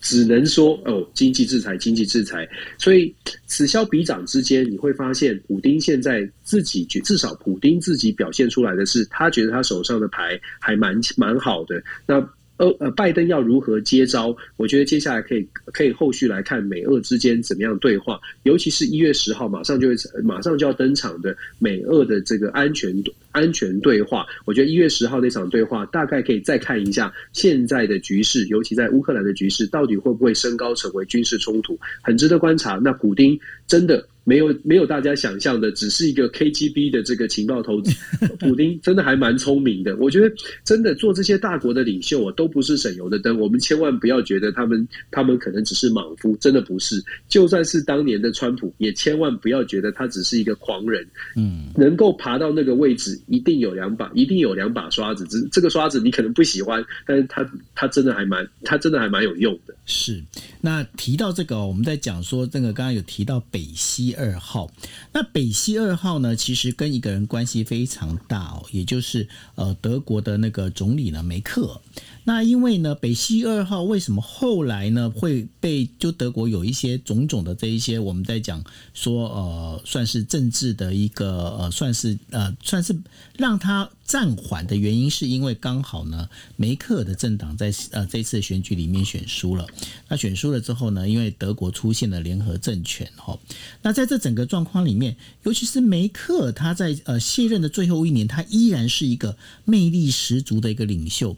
[SPEAKER 2] 只能说哦，经济制裁，经济制裁。所以此消彼长之间，你会发现，普丁现在自己至少普丁自己表现出来的是，他觉得他手上的牌还蛮蛮好的。那。呃呃，拜登要如何接招？我觉得接下来可以可以后续来看美俄之间怎么样对话，尤其是一月十号马上就会马上就要登场的美俄的这个安全安全对话。我觉得一月十号那场对话大概可以再看一下现在的局势，尤其在乌克兰的局势，到底会不会升高成为军事冲突，很值得观察。那普丁真的。没有没有大家想象的，只是一个 KGB 的这个情报投资。普丁真的还蛮聪明的，我觉得真的做这些大国的领袖啊，都不是省油的灯。我们千万不要觉得他们他们可能只是莽夫，真的不是。就算是当年的川普，也千万不要觉得他只是一个狂人。嗯，能够爬到那个位置，一定有两把，一定有两把刷子。只这个刷子你可能不喜欢，但是它它真的还蛮它真的还蛮有用的。
[SPEAKER 1] 是。那提到这个，我们在讲说这个，刚刚有提到北溪。二号，那北溪二号呢？其实跟一个人关系非常大哦，也就是呃德国的那个总理呢梅克。那因为呢，北溪二号为什么后来呢会被就德国有一些种种的这一些我们在讲说呃算是政治的一个呃算是呃算是让他暂缓的原因，是因为刚好呢梅克尔的政党在呃这次选举里面选输了。那选输了之后呢，因为德国出现了联合政权哈，那在这整个状况里面，尤其是梅克尔他在呃卸任的最后一年，他依然是一个魅力十足的一个领袖。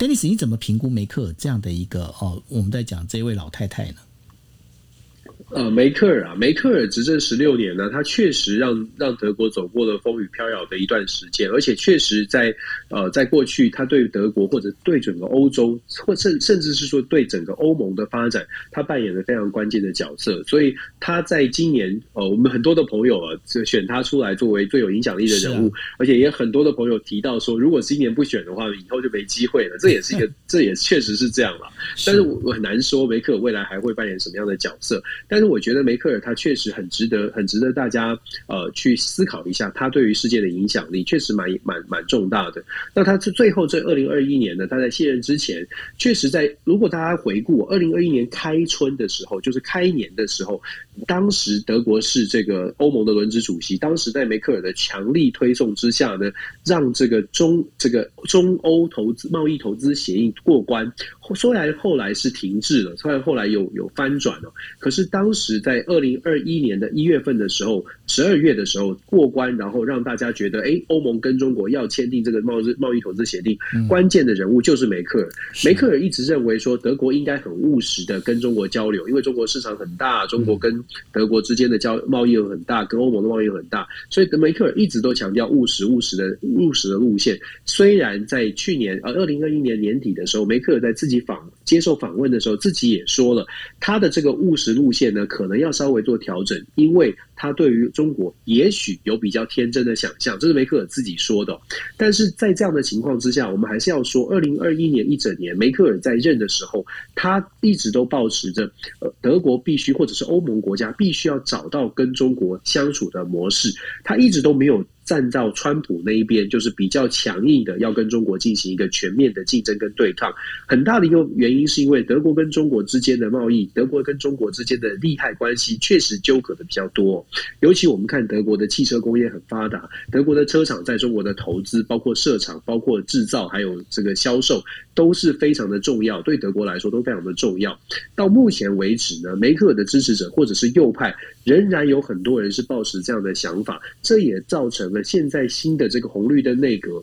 [SPEAKER 1] Dennis，你怎么评估梅克尔这样的一个哦？我们在讲这位老太太呢？
[SPEAKER 2] 呃，梅克尔啊，梅克尔执政十六年呢，他确实让让德国走过了风雨飘摇的一段时间，而且确实在呃，在过去，他对德国或者对整个欧洲，或甚甚至是说对整个欧盟的发展，他扮演了非常关键的角色。所以他在今年，呃，我们很多的朋友啊，就选他出来作为最有影响力的人物，而且也很多的朋友提到说，如果今年不选的话，以后就没机会了。这也是一个，这也确实是这样了。但是我很难说梅克尔未来还会扮演什么样的角色，但。但是我觉得梅克尔他确实很值得，很值得大家呃去思考一下，他对于世界的影响力确实蛮蛮蛮重大的。那他是最后这二零二一年呢，他在卸任之前，确实在如果大家回顾二零二一年开春的时候，就是开年的时候，当时德国是这个欧盟的轮值主席，当时在梅克尔的强力推送之下呢，让这个中这个中欧投资贸易投资协议过关。虽然后来是停滞了，虽然后来有有翻转了，可是当时在二零二一年的一月份的时候，十二月的时候过关，然后让大家觉得，哎，欧盟跟中国要签订这个贸易贸易投资协定，关键的人物就是梅克尔。梅克尔一直认为说，德国应该很务实的跟中国交流，因为中国市场很大，中国跟德国之间的交贸易又很大，跟欧盟的贸易又很大，所以梅克尔一直都强调务实务实的务实的路线。虽然在去年呃二零二一年年底的时候，梅克尔在自己访接受访问的时候，自己也说了，他的这个务实路线呢，可能要稍微做调整，因为他对于中国也许有比较天真的想象，这是梅克尔自己说的。但是在这样的情况之下，我们还是要说，二零二一年一整年，梅克尔在任的时候，他一直都保持着，呃，德国必须或者是欧盟国家必须要找到跟中国相处的模式，他一直都没有。站到川普那一边，就是比较强硬的，要跟中国进行一个全面的竞争跟对抗。很大的一个原因是因为德国跟中国之间的贸易，德国跟中国之间的利害关系确实纠葛的比较多。尤其我们看德国的汽车工业很发达，德国的车厂在中国的投资，包括设厂、包括制造，还有这个销售，都是非常的重要，对德国来说都非常的重要。到目前为止呢，梅克尔的支持者或者是右派，仍然有很多人是抱持这样的想法，这也造成了。现在新的这个红绿灯内阁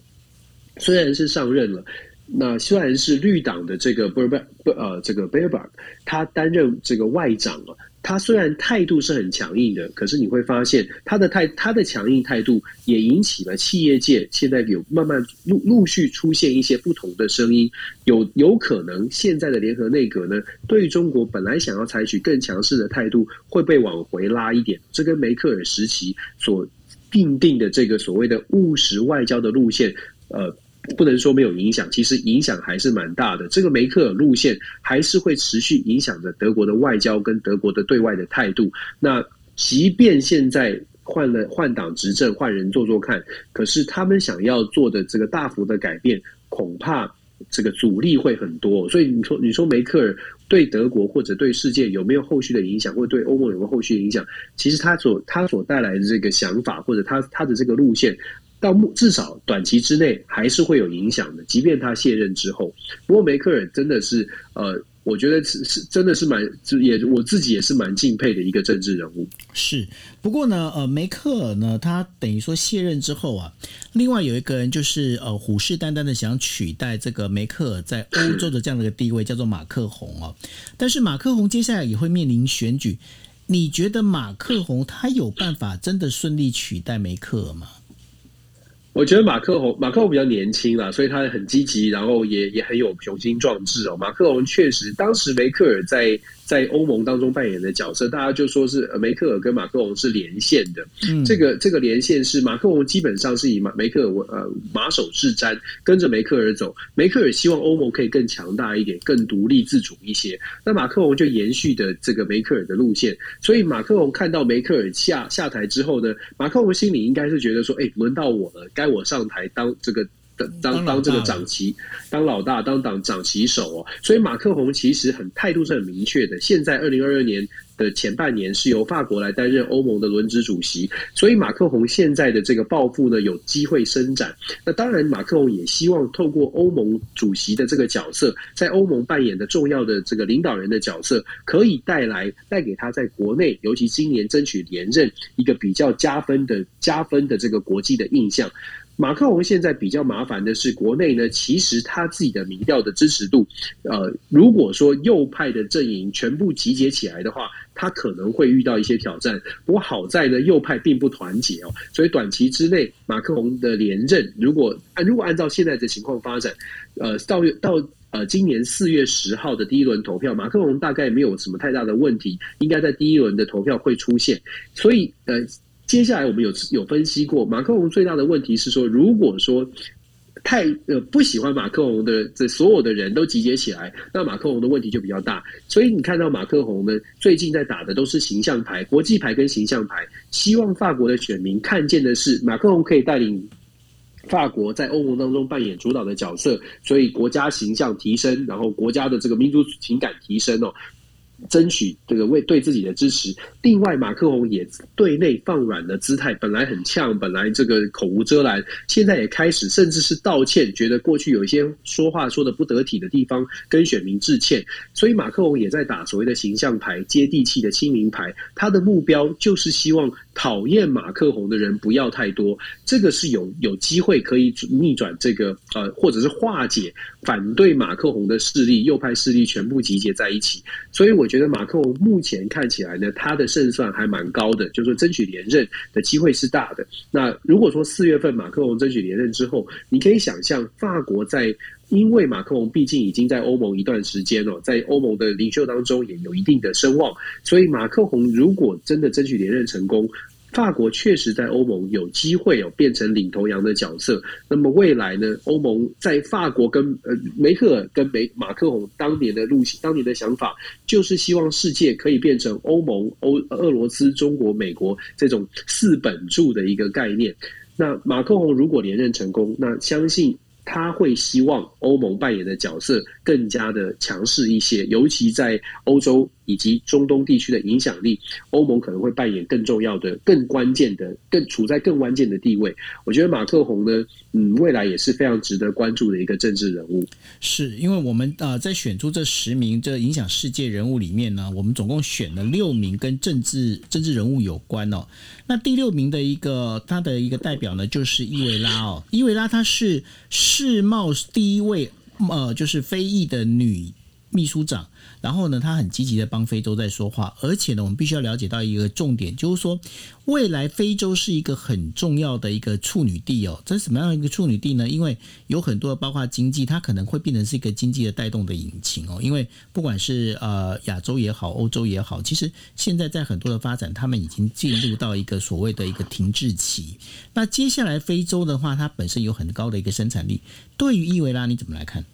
[SPEAKER 2] 虽然是上任了，那虽然是绿党的这个 Berber 呃这个 Berber，他担任这个外长了。他虽然态度是很强硬的，可是你会发现他的态他的强硬态度也引起了企业界现在有慢慢陆陆续出现一些不同的声音。有有可能现在的联合内阁呢，对中国本来想要采取更强势的态度，会被往回拉一点。这跟梅克尔时期所定定的这个所谓的务实外交的路线，呃，不能说没有影响，其实影响还是蛮大的。这个梅克尔路线还是会持续影响着德国的外交跟德国的对外的态度。那即便现在换了换党执政，换人做做看，可是他们想要做的这个大幅的改变，恐怕。这个阻力会很多，所以你说你说梅克尔对德国或者对世界有没有后续的影响，或者对欧盟有没有后续的影响？其实他所他所带来的这个想法，或者他他的这个路线，到目至少短期之内还是会有影响的，即便他卸任之后。不过梅克尔真的是呃。我觉得是是真的是蛮就，也我自己也是蛮敬佩的一个政治人物。
[SPEAKER 1] 是，不过呢，呃，梅克尔呢，他等于说卸任之后啊，另外有一个人就是呃，虎视眈眈的想取代这个梅克尔在欧洲的这样的一个地位，叫做马克宏哦。但是马克宏接下来也会面临选举，你觉得马克宏他有办法真的顺利取代梅克尔吗？
[SPEAKER 2] 我觉得马克宏马克宏比较年轻啦，所以他很积极，然后也也很有雄心壮志哦。马克宏确实，当时梅克尔在。在欧盟当中扮演的角色，大家就说是梅克尔跟马克龙是连线的。嗯，这个这个连线是马克龙基本上是以马梅克尔为呃马首是瞻，跟着梅克尔走。梅克尔希望欧盟可以更强大一点，更独立自主一些。那马克龙就延续的这个梅克尔的路线。所以马克龙看到梅克尔下下台之后呢，马克龙心里应该是觉得说，哎，轮到我了，该我上台当这个。当当这个掌旗，当老大，当党长旗手哦，所以马克宏其实很态度是很明确的。现在二零二二年的前半年是由法国来担任欧盟的轮值主席，所以马克宏现在的这个抱负呢，有机会伸展。那当然，马克宏也希望透过欧盟主席的这个角色，在欧盟扮演的重要的这个领导人的角色，可以带来带给他在国内，尤其今年争取连任一个比较加分的加分的这个国际的印象。马克龙现在比较麻烦的是，国内呢，其实他自己的民调的支持度，呃，如果说右派的阵营全部集结起来的话。他可能会遇到一些挑战。不过好在呢，右派并不团结哦，所以短期之内，马克龙的连任，如果按如果按照现在的情况发展，呃，到到呃今年四月十号的第一轮投票，马克龙大概没有什么太大的问题，应该在第一轮的投票会出现。所以呃，接下来我们有有分析过，马克龙最大的问题是说，如果说。太呃不喜欢马克龙的这所有的人都集结起来，那马克龙的问题就比较大。所以你看到马克龙呢，最近在打的都是形象牌、国际牌跟形象牌，希望法国的选民看见的是马克龙可以带领法国在欧盟当中扮演主导的角色，所以国家形象提升，然后国家的这个民族情感提升哦。争取这个为对自己的支持。另外，马克龙也对内放软的姿态，本来很呛，本来这个口无遮拦，现在也开始甚至是道歉，觉得过去有一些说话说的不得体的地方，跟选民致歉。所以，马克龙也在打所谓的形象牌、接地气的亲民牌。他的目标就是希望讨厌马克龙的人不要太多。这个是有有机会可以逆转这个呃，或者是化解反对马克龙的势力、右派势力全部集结在一起。所以，我。觉得马克龙目前看起来呢，他的胜算还蛮高的，就是说争取连任的机会是大的。那如果说四月份马克龙争取连任之后，你可以想象法国在，因为马克龙毕竟已经在欧盟一段时间了，在欧盟的领袖当中也有一定的声望，所以马克龙如果真的争取连任成功。法国确实在欧盟有机会哦变成领头羊的角色。那么未来呢？欧盟在法国跟呃梅克尔跟梅马克龙当年的路线，当年的想法就是希望世界可以变成欧盟、欧俄罗斯、中国、美国这种四本柱的一个概念。那马克龙如果连任成功，那相信。他会希望欧盟扮演的角色更加的强势一些，尤其在欧洲以及中东地区的影响力，欧盟可能会扮演更重要的、更关键的、更处在更关键的地位。我觉得马克宏呢，嗯，未来也是非常值得关注的一个政治人物。
[SPEAKER 1] 是因为我们呃在选出这十名这影响世界人物里面呢，我们总共选了六名跟政治政治人物有关哦。那第六名的一个他的一个代表呢，就是伊维拉哦，伊维拉她是。世贸第一位，呃，就是非裔的女秘书长。然后呢，他很积极的帮非洲在说话。而且呢，我们必须要了解到一个重点，就是说，未来非洲是一个很重要的一个处女地哦。这是什么样的一个处女地呢？因为有很多的包括经济，它可能会变成是一个经济的带动的引擎哦。因为不管是呃亚洲也好，欧洲也好，其实现在在很多的发展，他们已经进入到一个所谓的一个停滞期。那接下来非洲的话，它本身有很高的一个生产力。对于伊维拉，你怎么来看？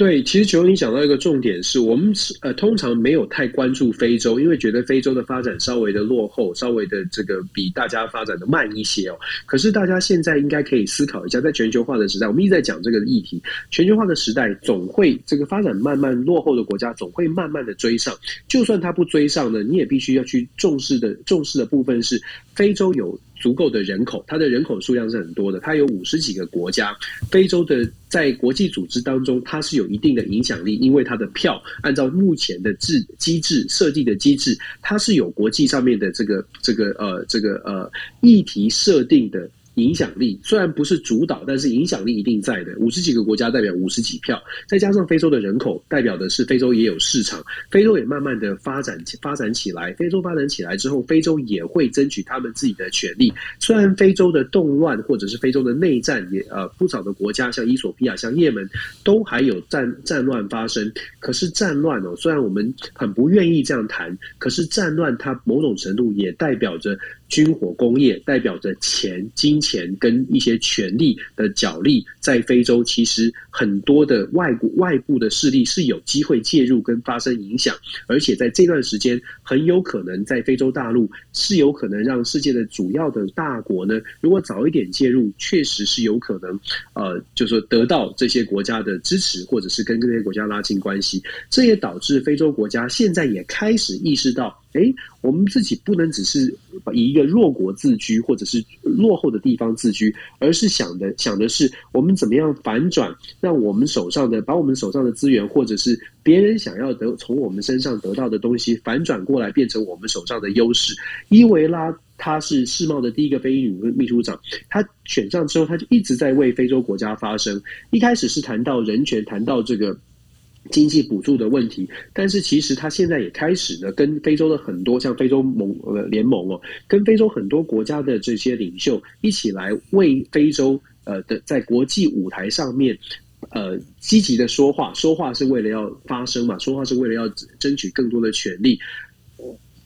[SPEAKER 2] 对，其实球你讲到一个重点是，我们呃通常没有太关注非洲，因为觉得非洲的发展稍微的落后，稍微的这个比大家发展的慢一些哦。可是大家现在应该可以思考一下，在全球化的时代，我们一直在讲这个议题，全球化的时代总会这个发展慢慢落后的国家总会慢慢的追上，就算他不追上呢，你也必须要去重视的重视的部分是非洲有。足够的人口，它的人口数量是很多的，它有五十几个国家。非洲的在国际组织当中，它是有一定的影响力，因为它的票按照目前的制机制设计的机制，它是有国际上面的这个这个呃这个呃议题设定的。影响力虽然不是主导，但是影响力一定在的。五十几个国家代表五十几票，再加上非洲的人口，代表的是非洲也有市场，非洲也慢慢的发展发展起来。非洲发展起来之后，非洲也会争取他们自己的权利。虽然非洲的动乱或者是非洲的内战也呃不少的国家，像伊索比亚、像也门，都还有战战乱发生。可是战乱哦，虽然我们很不愿意这样谈，可是战乱它某种程度也代表着。军火工业代表着钱、金钱跟一些权力的角力，在非洲其实很多的外国外部的势力是有机会介入跟发生影响，而且在这段时间很有可能在非洲大陆是有可能让世界的主要的大国呢，如果早一点介入，确实是有可能，呃，就是得到这些国家的支持，或者是跟这些国家拉近关系。这也导致非洲国家现在也开始意识到。哎，我们自己不能只是以一个弱国自居，或者是落后的地方自居，而是想的想的是我们怎么样反转，让我们手上的把我们手上的资源，或者是别人想要得从我们身上得到的东西，反转过来变成我们手上的优势。伊维拉他是世贸的第一个非裔女秘书长，他选上之后，他就一直在为非洲国家发声。一开始是谈到人权，谈到这个。经济补助的问题，但是其实他现在也开始呢，跟非洲的很多像非洲盟呃联盟哦，跟非洲很多国家的这些领袖一起来为非洲呃的在国际舞台上面呃积极的说话，说话是为了要发声嘛，说话是为了要争取更多的权利。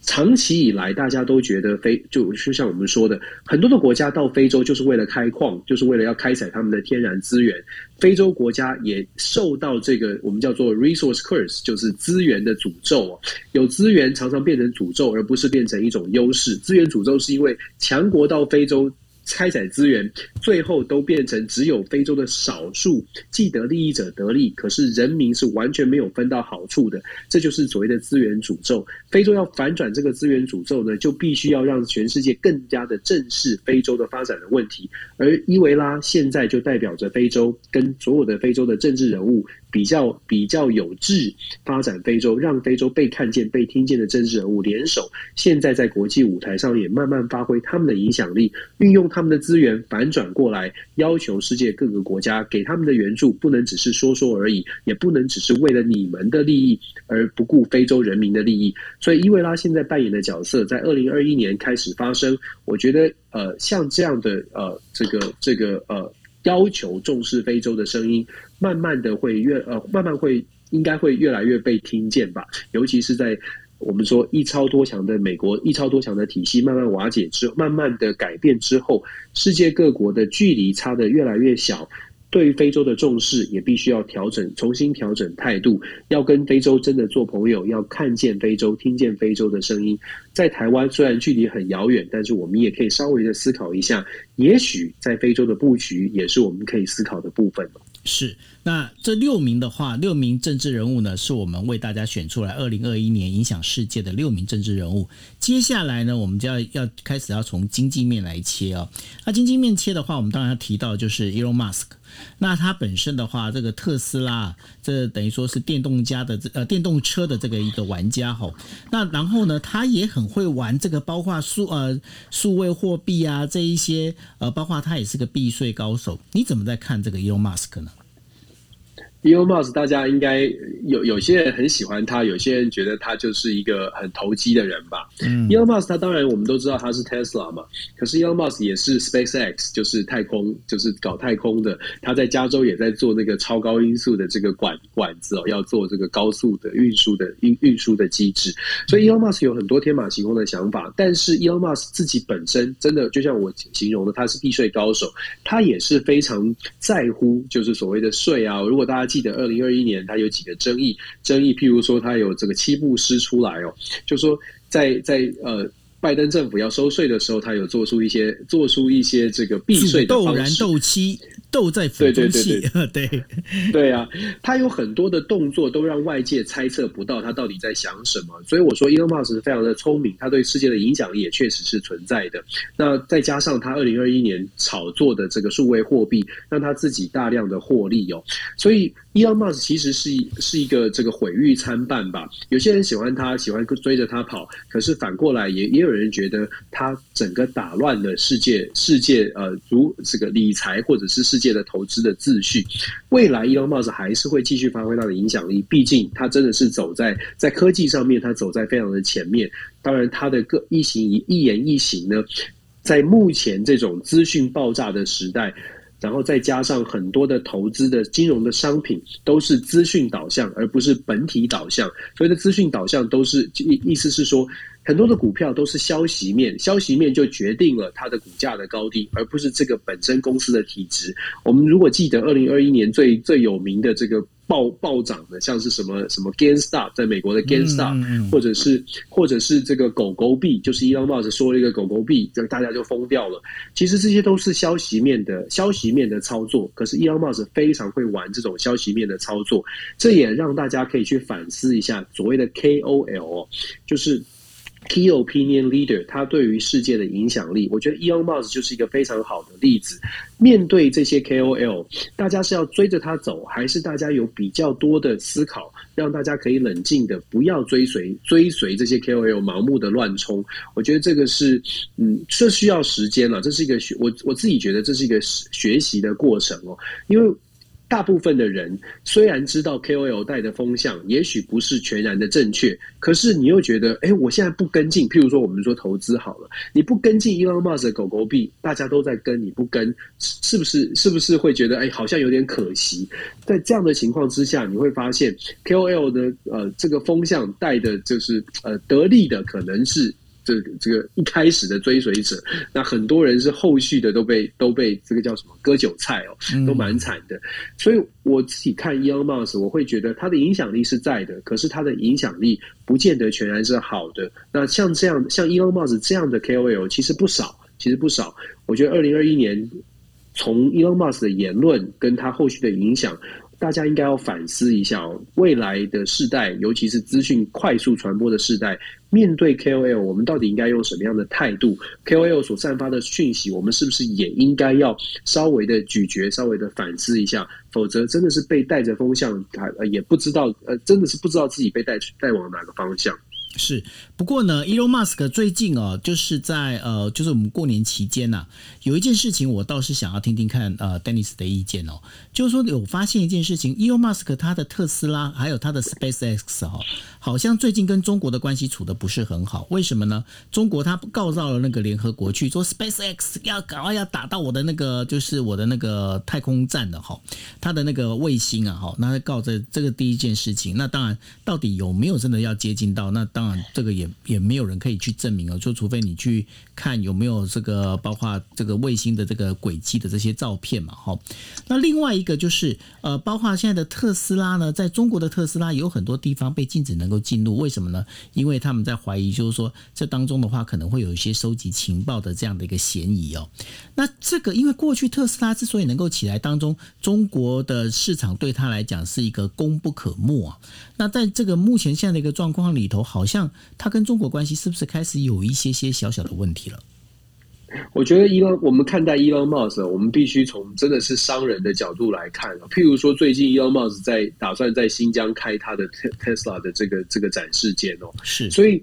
[SPEAKER 2] 长期以来，大家都觉得非就就像我们说的，很多的国家到非洲就是为了开矿，就是为了要开采他们的天然资源。非洲国家也受到这个我们叫做 resource curse，就是资源的诅咒。有资源常常变成诅咒，而不是变成一种优势。资源诅咒是因为强国到非洲。开采资源，最后都变成只有非洲的少数既得利益者得利，可是人民是完全没有分到好处的。这就是所谓的资源诅咒。非洲要反转这个资源诅咒呢，就必须要让全世界更加的正视非洲的发展的问题。而伊维拉现在就代表着非洲，跟所有的非洲的政治人物。比较比较有志发展非洲，让非洲被看见、被听见的政治人物联手，现在在国际舞台上也慢慢发挥他们的影响力，运用他们的资源反转过来，要求世界各个国家给他们的援助，不能只是说说而已，也不能只是为了你们的利益而不顾非洲人民的利益。所以伊维拉现在扮演的角色，在二零二一年开始发生，我觉得呃，像这样的呃，这个这个呃。要求重视非洲的声音，慢慢的会越呃，慢慢会应该会越来越被听见吧。尤其是在我们说一超多强的美国一超多强的体系慢慢瓦解之，慢慢的改变之后，世界各国的距离差的越来越小。对于非洲的重视，也必须要调整，重新调整态度，要跟非洲真的做朋友，要看见非洲，听见非洲的声音。在台湾虽然距离很遥远，但是我们也可以稍微的思考一下，也许在非洲的布局也是我们可以思考的部分。
[SPEAKER 1] 是，那这六名的话，六名政治人物呢，是我们为大家选出来，二零二一年影响世界的六名政治人物。接下来呢，我们就要要开始要从经济面来切哦。那经济面切的话，我们当然要提到就是 Elon Musk。那他本身的话，这个特斯拉，这等于说是电动家的这呃电动车的这个一个玩家哈。那然后呢，他也很会玩这个，包括数呃数位货币啊这一些呃，包括他也是个避税高手。你怎么在看这个 Elon Musk 呢
[SPEAKER 2] ？Elon Musk，大家应该有有些人很喜欢他，有些人觉得他就是一个很投机的人吧。Elon Musk，他当然我们都知道他是 Tesla 嘛，可是 Elon Musk 也是 SpaceX，就是太空，就是搞太空的。他在加州也在做那个超高音速的这个管管子哦，要做这个高速的运输的运运输的机制。所以 Elon Musk 有很多天马行空的想法，但是 Elon Musk 自己本身真的就像我形容的，他是避税高手，他也是非常在乎就是所谓的税啊。如果大家记得二零二一年，他有几个争议，争议譬如说，他有这个七步诗出来哦，就说在在呃，拜登政府要收税的时候，他有做出一些做出一些这个避税的
[SPEAKER 1] 斗然斗妻。斗在府中戏，对
[SPEAKER 2] 对啊，他有很多的动作都让外界猜测不到他到底在想什么，所以我说，Elon Musk 是非常的聪明，他对世界的影响力也确实是存在的。那再加上他二零二一年炒作的这个数位货币，让他自己大量的获利哦，所以 Elon Musk 其实是是一个这个毁誉参半吧。有些人喜欢他，喜欢追着他跑，可是反过来也也有人觉得他整个打乱了世界世界呃如这个理财或者是世。界的投资的秩序，未来 Elon Musk 还是会继续发挥他的影响力。毕竟他真的是走在在科技上面，他走在非常的前面。当然，他的各一行一一言一行呢，在目前这种资讯爆炸的时代，然后再加上很多的投资的金融的商品都是资讯导向，而不是本体导向。所谓的资讯导向，都是意意思是说。很多的股票都是消息面，消息面就决定了它的股价的高低，而不是这个本身公司的体质。我们如果记得二零二一年最最有名的这个暴暴涨的，像是什么什么 GameStar，在美国的 GameStop，或者是或者是这个狗狗币，就是 Elon Musk 说了一个狗狗币，这大家就疯掉了。其实这些都是消息面的消息面的操作，可是 Elon Musk 非常会玩这种消息面的操作，这也让大家可以去反思一下所谓的 KOL，就是。Key opinion leader，他对于世界的影响力，我觉得 Elon Musk 就是一个非常好的例子。面对这些 KOL，大家是要追着他走，还是大家有比较多的思考，让大家可以冷静的，不要追随追随这些 KOL 盲目的乱冲？我觉得这个是，嗯，这需要时间了，这是一个学我我自己觉得这是一个学习的过程哦，因为。大部分的人虽然知道 KOL 带的风向也许不是全然的正确，可是你又觉得，哎，我现在不跟进。譬如说，我们说投资好了，你不跟进 Elon Musk 的狗狗币，大家都在跟，你不跟，是不是？是不是会觉得，哎，好像有点可惜？在这样的情况之下，你会发现 KOL 的呃这个风向带的，就是呃得利的可能是。这这个一开始的追随者，那很多人是后续的都被都被这个叫什么割韭菜哦，都蛮惨的。所以我自己看 Elon Musk，我会觉得他的影响力是在的，可是他的影响力不见得全然是好的。那像这样像 Elon Musk 这样的 KOL 其实不少，其实不少。我觉得二零二一年从 Elon Musk 的言论跟他后续的影响。大家应该要反思一下哦，未来的世代，尤其是资讯快速传播的世代，面对 KOL，我们到底应该用什么样的态度？KOL 所散发的讯息，我们是不是也应该要稍微的咀嚼，稍微的反思一下？否则，真的是被带着风向，呃也不知道，呃，真的是不知道自己被带带往哪个方向。
[SPEAKER 1] 是，不过呢，Elon Musk 最近哦，就是在呃，就是我们过年期间呐，有一件事情我倒是想要听听看呃，Dennis 的意见哦，就是说有发现一件事情，Elon Musk 他的特斯拉还有他的 SpaceX 哈，好像最近跟中国的关系处的不是很好，为什么呢？中国他告到了那个联合国去，说 SpaceX 要赶快要打到我的那个就是我的那个太空站的哈，他的那个卫星啊哈，那告这这个第一件事情，那当然到底有没有真的要接近到那当。这个也也没有人可以去证明啊，就除非你去看有没有这个包括这个卫星的这个轨迹的这些照片嘛，哈。那另外一个就是呃，包括现在的特斯拉呢，在中国的特斯拉有很多地方被禁止能够进入，为什么呢？因为他们在怀疑，就是说这当中的话可能会有一些收集情报的这样的一个嫌疑哦。那这个因为过去特斯拉之所以能够起来，当中中国的市场对他来讲是一个功不可没啊。那在这个目前现在的一个状况里头，好像他跟中国关系是不是开始有一些些小小的问题了？
[SPEAKER 2] 我觉得伊隆，我们看待伊隆马斯，我们必须从真的是商人的角度来看。譬如说，最近伊隆马斯在打算在新疆开他的特特斯拉的这个这个展示间哦，
[SPEAKER 1] 是，
[SPEAKER 2] 所以。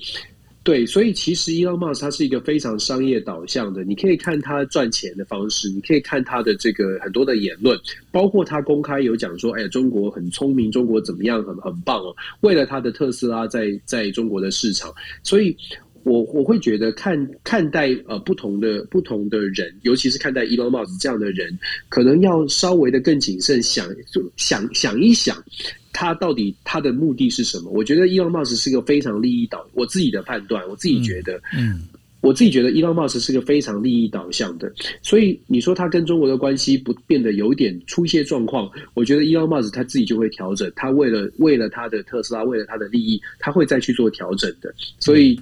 [SPEAKER 2] 对，所以其实 Elon Musk 他是一个非常商业导向的。你可以看他赚钱的方式，你可以看他的这个很多的言论，包括他公开有讲说：“哎呀，中国很聪明，中国怎么样，很很棒哦。”为了他的特斯拉在在中国的市场，所以我我会觉得看看待呃不同的不同的人，尤其是看待 Elon Musk 这样的人，可能要稍微的更谨慎，想想想一想。他到底他的目的是什么？我觉得伊朗马斯是个非常利益导，我自己的判断，我自己觉得，嗯，我自己觉得伊朗马斯是个非常利益导向的。所以你说他跟中国的关系不变得有点出一些状况，我觉得伊朗马斯他自己就会调整，他为了为了他的特斯拉，为了他的利益，他会再去做调整的。所以。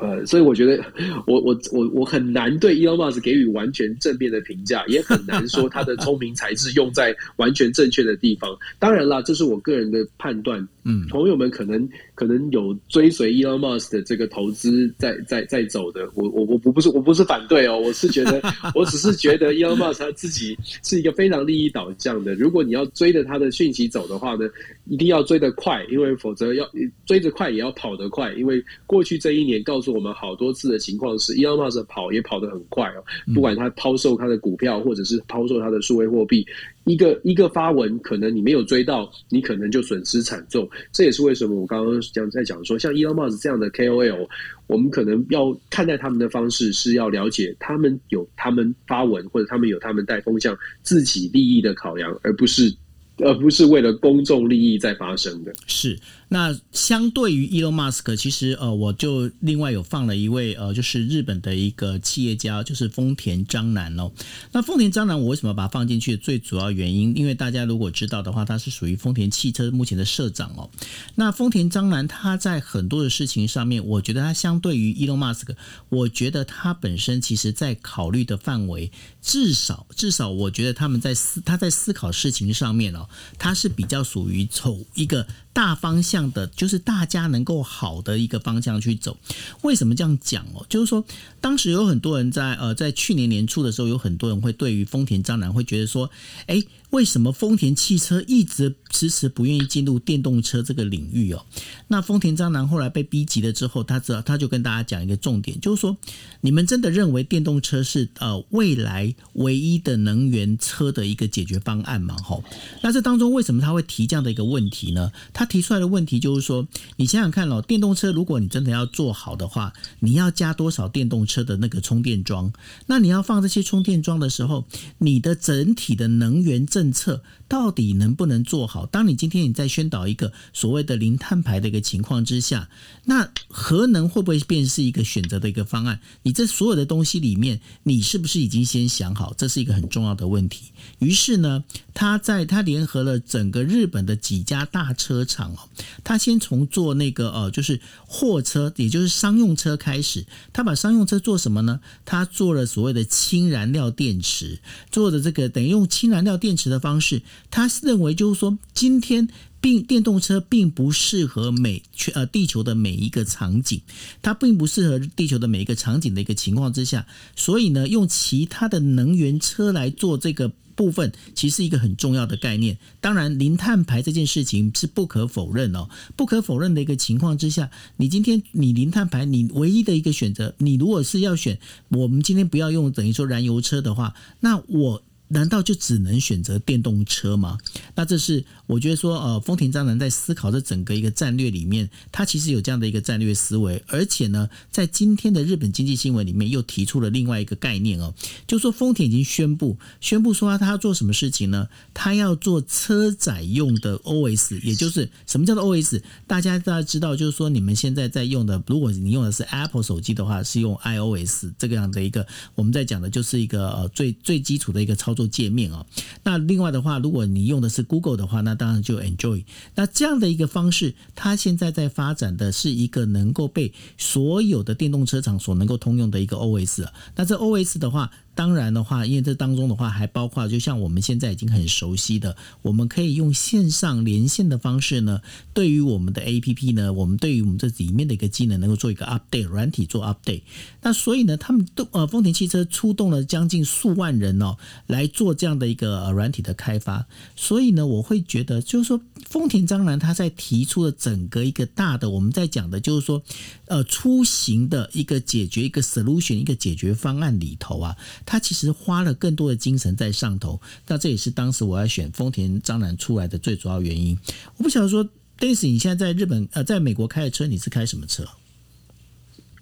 [SPEAKER 2] 呃，所以我觉得，我我我我很难对 Elon Musk 给予完全正面的评价，也很难说他的聪明才智用在完全正确的地方。当然啦，这是我个人的判断。嗯，朋友们可能可能有追随 Elon Musk 的这个投资在在在走的，我我我我不是我不是反对哦，我是觉得，我只是觉得 Elon Musk 他自己是一个非常利益导向的。如果你要追着他的讯息走的话呢，一定要追得快，因为否则要追得快也要跑得快，因为过去这一年告诉。我们好多次的情况是，Elon Musk 跑也跑得很快哦。不管他抛售他的股票，或者是抛售他的数位货币，一个一个发文，可能你没有追到，你可能就损失惨重。这也是为什么我刚刚讲在讲说，像 Elon Musk 这样的 KOL，我们可能要看待他们的方式是要了解他们有他们发文，或者他们有他们带风向自己利益的考量，而不是而不是为了公众利益在发生的。
[SPEAKER 1] 是。那相对于 Elon Musk，其实呃，我就另外有放了一位呃，就是日本的一个企业家，就是丰田章男哦。那丰田章男，我为什么把它放进去？最主要原因，因为大家如果知道的话，他是属于丰田汽车目前的社长哦。那丰田章男他在很多的事情上面，我觉得他相对于 Elon Musk，我觉得他本身其实在考虑的范围，至少至少，我觉得他们在思他在思考事情上面哦，他是比较属于从一个。大方向的，就是大家能够好的一个方向去走。为什么这样讲哦？就是说，当时有很多人在呃，在去年年初的时候，有很多人会对于丰田章男会觉得说，哎，为什么丰田汽车一直迟迟不愿意进入电动车这个领域哦？那丰田章男后来被逼急了之后，他知道他就跟大家讲一个重点，就是说，你们真的认为电动车是呃未来唯一的能源车的一个解决方案吗？哈，那这当中为什么他会提这样的一个问题呢？他提出来的问题就是说，你想想看哦，电动车如果你真的要做好的话，你要加多少电动车的那个充电桩？那你要放这些充电桩的时候，你的整体的能源政策到底能不能做好？当你今天你在宣导一个所谓的零碳排的一个情况之下，那核能会不会变是一个选择的一个方案？你这所有的东西里面，你是不是已经先想好？这是一个很重要的问题。于是呢，他在他联合了整个日本的几家大车厂哦，他先从做那个呃，就是货车，也就是商用车开始。他把商用车做什么呢？他做了所谓的氢燃料电池，做的这个等于用氢燃料电池的方式。他是认为就是说，今天并电动车并不适合每全呃地球的每一个场景，它并不适合地球的每一个场景的一个情况之下，所以呢，用其他的能源车来做这个。部分其实一个很重要的概念，当然零碳排这件事情是不可否认哦，不可否认的一个情况之下，你今天你零碳排，你唯一的一个选择，你如果是要选，我们今天不要用等于说燃油车的话，那我。难道就只能选择电动车吗？那这是我觉得说，呃，丰田章男在思考这整个一个战略里面，他其实有这样的一个战略思维，而且呢，在今天的日本经济新闻里面又提出了另外一个概念哦，就说丰田已经宣布，宣布说他要做什么事情呢？他要做车载用的 OS，也就是什么叫做 OS？大家大家知道，就是说你们现在在用的，如果你用的是 Apple 手机的话，是用 iOS 这个样的一个，我们在讲的就是一个呃最最基础的一个操。做界面哦，那另外的话，如果你用的是 Google 的话，那当然就 Enjoy。那这样的一个方式，它现在在发展的是一个能够被所有的电动车厂所能够通用的一个 OS。那这 OS 的话。当然的话，因为这当中的话还包括，就像我们现在已经很熟悉的，我们可以用线上连线的方式呢，对于我们的 A P P 呢，我们对于我们这里面的一个机能能够做一个 update，软体做 update。那所以呢，他们都呃，丰田汽车出动了将近数万人哦，来做这样的一个软体的开发。所以呢，我会觉得就是说，丰田章男他在提出了整个一个大的，我们在讲的就是说，呃，出行的一个解决一个 solution 一个解决方案里头啊。他其实花了更多的精神在上头，那这也是当时我要选丰田章男出来的最主要原因。我不晓得说，Daisy，你现在在日本呃，在美国开的车，你是开什么车？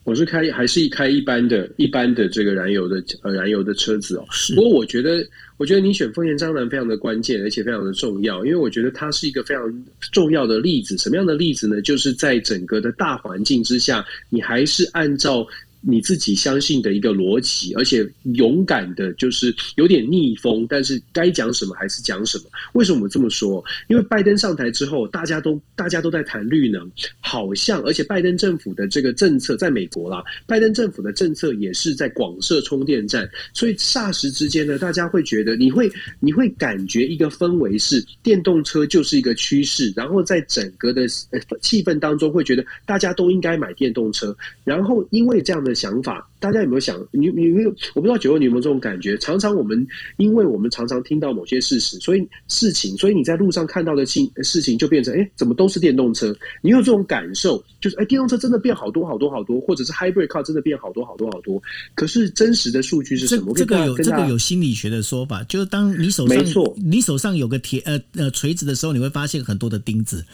[SPEAKER 2] 我是开还是一开一般的、一般的这个燃油的呃燃油的车子哦。不过我觉得，我觉得你选丰田章男非常的关键，而且非常的重要，因为我觉得它是一个非常重要的例子。什么样的例子呢？就是在整个的大环境之下，你还是按照。你自己相信的一个逻辑，而且勇敢的，就是有点逆风，但是该讲什么还是讲什么。为什么我这么说？因为拜登上台之后，大家都大家都在谈绿能，好像而且拜登政府的这个政策，在美国啦，拜登政府的政策也是在广设充电站，所以霎时之间呢，大家会觉得你会你会感觉一个氛围是电动车就是一个趋势，然后在整个的气氛当中会觉得大家都应该买电动车，然后因为这样的。想法，大家有没有想？你你没有？我不知道九位你有没有这种感觉？常常我们，因为我们常常听到某些事实，所以事情，所以你在路上看到的情事情就变成，哎，怎么都是电动车？你有这种感受，就是，哎，电动车真的变好多好多好多，或者是 hybrid car 真的变好多好多好多。可是真实的数据是什么？
[SPEAKER 1] 这个有这个有心理学的说法，就是当你手上，
[SPEAKER 2] 没错，
[SPEAKER 1] 你手上有个铁呃呃锤子的时候，你会发现很多的钉子。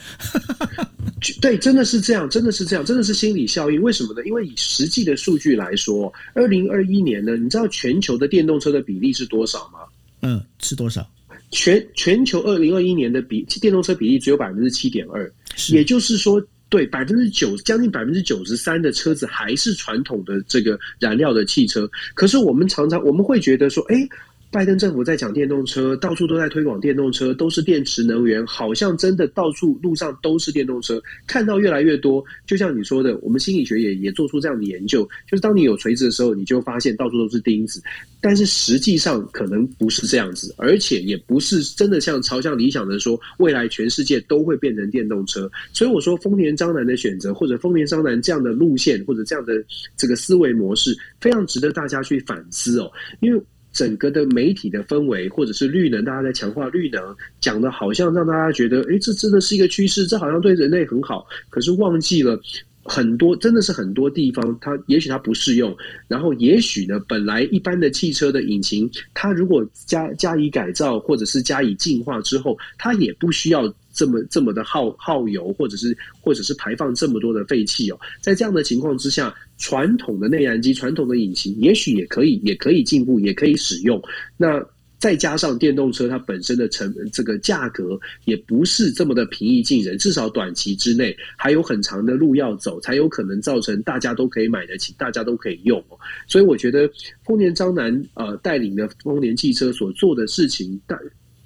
[SPEAKER 2] 对，真的是这样，真的是这样，真的是心理效应。为什么呢？因为以实际的数据来说，二零二一年呢，你知道全球的电动车的比例是多少吗？
[SPEAKER 1] 嗯，是多少？
[SPEAKER 2] 全全球二零二一年的比电动车比例只有百分之七点二，也就是说，对百分之九，将近百分之九十三的车子还是传统的这个燃料的汽车。可是我们常常我们会觉得说，哎。拜登政府在讲电动车，到处都在推广电动车，都是电池能源，好像真的到处路上都是电动车，看到越来越多。就像你说的，我们心理学也也做出这样的研究，就是当你有锤子的时候，你就发现到处都是钉子，但是实际上可能不是这样子，而且也不是真的像朝向理想的说，未来全世界都会变成电动车。所以我说，丰田章男的选择，或者丰田章男这样的路线，或者这样的这个思维模式，非常值得大家去反思哦，因为。整个的媒体的氛围，或者是绿能，大家在强化绿能，讲的好像让大家觉得，哎，这真的是一个趋势，这好像对人类很好。可是忘记了很多，真的是很多地方，它也许它不适用。然后也许呢，本来一般的汽车的引擎，它如果加加以改造，或者是加以进化之后，它也不需要。这么这么的耗耗油，或者是或者是排放这么多的废气哦，在这样的情况之下，传统的内燃机、传统的引擎，也许也可以也可以进步，也可以使用。那再加上电动车，它本身的成这个价格也不是这么的平易近人，至少短期之内还有很长的路要走，才有可能造成大家都可以买得起，大家都可以用哦。所以我觉得丰田章男呃带领的丰田汽车所做的事情，但。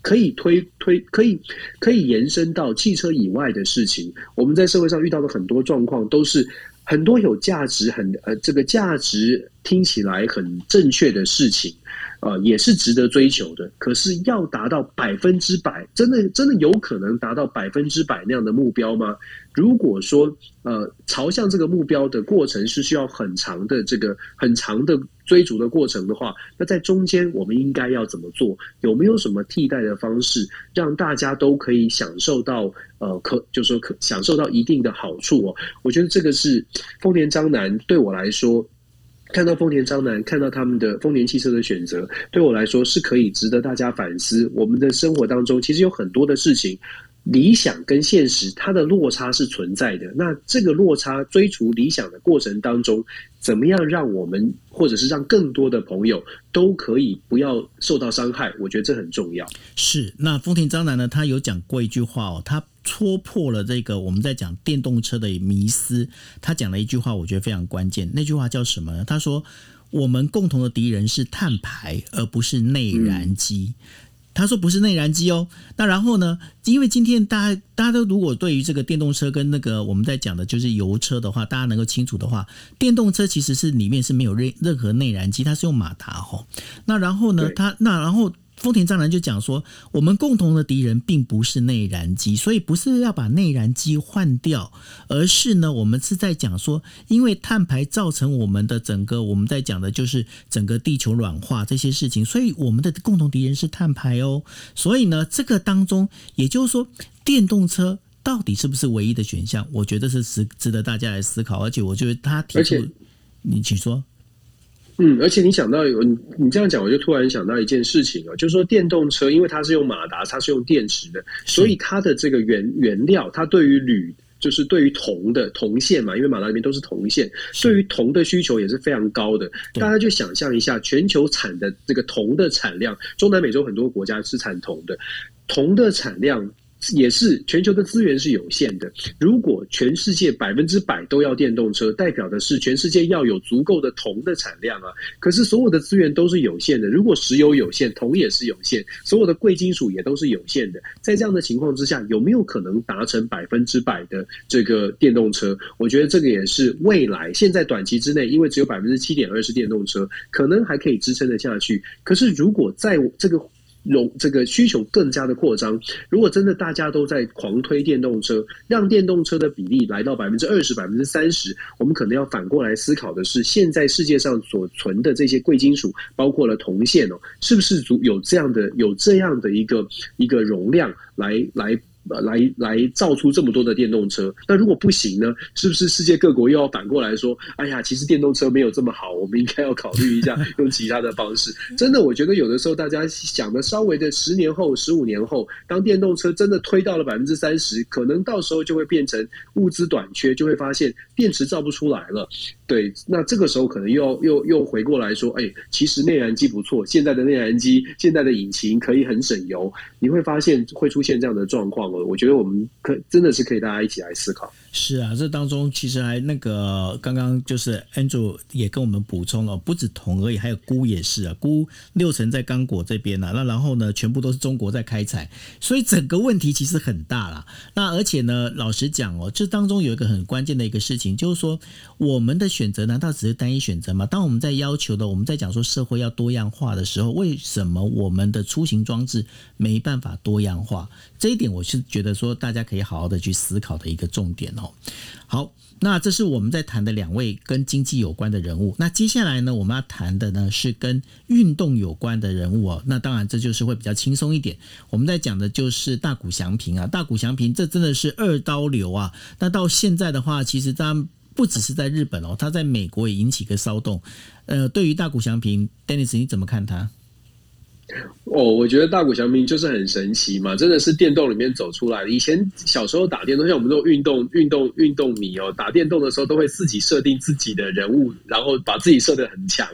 [SPEAKER 2] 可以推推可以可以延伸到汽车以外的事情。我们在社会上遇到的很多状况，都是很多有价值、很呃这个价值听起来很正确的事情。呃，也是值得追求的。可是要达到百分之百，真的真的有可能达到百分之百那样的目标吗？如果说呃，朝向这个目标的过程是需要很长的这个很长的追逐的过程的话，那在中间我们应该要怎么做？有没有什么替代的方式，让大家都可以享受到呃可，就说可享受到一定的好处哦？我觉得这个是丰田章男对我来说。看到丰田章男，看到他们的丰田汽车的选择，对我来说是可以值得大家反思。我们的生活当中，其实有很多的事情。理想跟现实，它的落差是存在的。那这个落差，追逐理想的过程当中，怎么样让我们，或者是让更多的朋友都可以不要受到伤害？我觉得这很重要。
[SPEAKER 1] 是，那丰田章男呢？他有讲过一句话哦，他戳破了这个我们在讲电动车的迷思。他讲了一句话，我觉得非常关键。那句话叫什么呢？他说：“我们共同的敌人是碳排，而不是内燃机。”他说不是内燃机哦，那然后呢？因为今天大家大家都如果对于这个电动车跟那个我们在讲的就是油车的话，大家能够清楚的话，电动车其实是里面是没有任任何内燃机，它是用马达哦。那然后呢？它那然后。丰田章男就讲说，我们共同的敌人并不是内燃机，所以不是要把内燃机换掉，而是呢，我们是在讲说，因为碳排造成我们的整个我们在讲的就是整个地球软化这些事情，所以我们的共同敌人是碳排哦。所以呢，这个当中，也就是说，电动车到底是不是唯一的选项？我觉得是值值得大家来思考，而且我觉得他提出，你请说。
[SPEAKER 2] 嗯，而且你想到有你你这样讲，我就突然想到一件事情啊，就是说电动车，因为它是用马达，它是用电池的，所以它的这个原原料，它对于铝，就是对于铜的铜线嘛，因为马达里面都是铜线，对于铜的需求也是非常高的。大家就想象一下，全球产的这个铜的产量，中南美洲很多国家是产铜的，铜的产量。也是全球的资源是有限的。如果全世界百分之百都要电动车，代表的是全世界要有足够的铜的产量啊。可是所有的资源都是有限的。如果石油有限，铜也是有限，所有的贵金属也都是有限的。在这样的情况之下，有没有可能达成百分之百的这个电动车？我觉得这个也是未来。现在短期之内，因为只有百分之七点二是电动车，可能还可以支撑得下去。可是如果在这个容这个需求更加的扩张，如果真的大家都在狂推电动车，让电动车的比例来到百分之二十、百分之三十，我们可能要反过来思考的是，现在世界上所存的这些贵金属，包括了铜线哦，是不是足有这样的有这样的一个一个容量来来。来来造出这么多的电动车，那如果不行呢？是不是世界各国又要反过来说，哎呀，其实电动车没有这么好，我们应该要考虑一下 用其他的方式。真的，我觉得有的时候大家想的稍微的十年后、十五年后，当电动车真的推到了百分之三十，可能到时候就会变成物资短缺，就会发现电池造不出来了。对，那这个时候可能又又又回过来说，哎，其实内燃机不错，现在的内燃机、现在的引擎可以很省油，你会发现会出现这样的状况我觉得我们可真的是可以大家一起来思考。
[SPEAKER 1] 是啊，这当中其实还那个刚刚就是 Andrew 也跟我们补充了，不止铜而已，还有钴也是啊，钴六成在刚果这边呢，那然后呢，全部都是中国在开采，所以整个问题其实很大啦。那而且呢，老实讲哦，这当中有一个很关键的一个事情，就是说我们的选择难道只是单一选择吗？当我们在要求的，我们在讲说社会要多样化的时候，为什么我们的出行装置没办法多样化？这一点我是觉得说大家可以好好的去思考的一个重点哦。好，那这是我们在谈的两位跟经济有关的人物。那接下来呢，我们要谈的呢是跟运动有关的人物哦。那当然这就是会比较轻松一点。我们在讲的就是大谷翔平啊，大谷翔平这真的是二刀流啊。那到现在的话，其实他不只是在日本哦，他在美国也引起个骚动。呃，对于大谷翔平，Dennis 你怎么看他？
[SPEAKER 2] 哦，我觉得大谷翔平就是很神奇嘛，真的是电动里面走出来的。以前小时候打电动，像我们这种运动、运动、运动迷哦，打电动的时候都会自己设定自己的人物，然后把自己设的很强，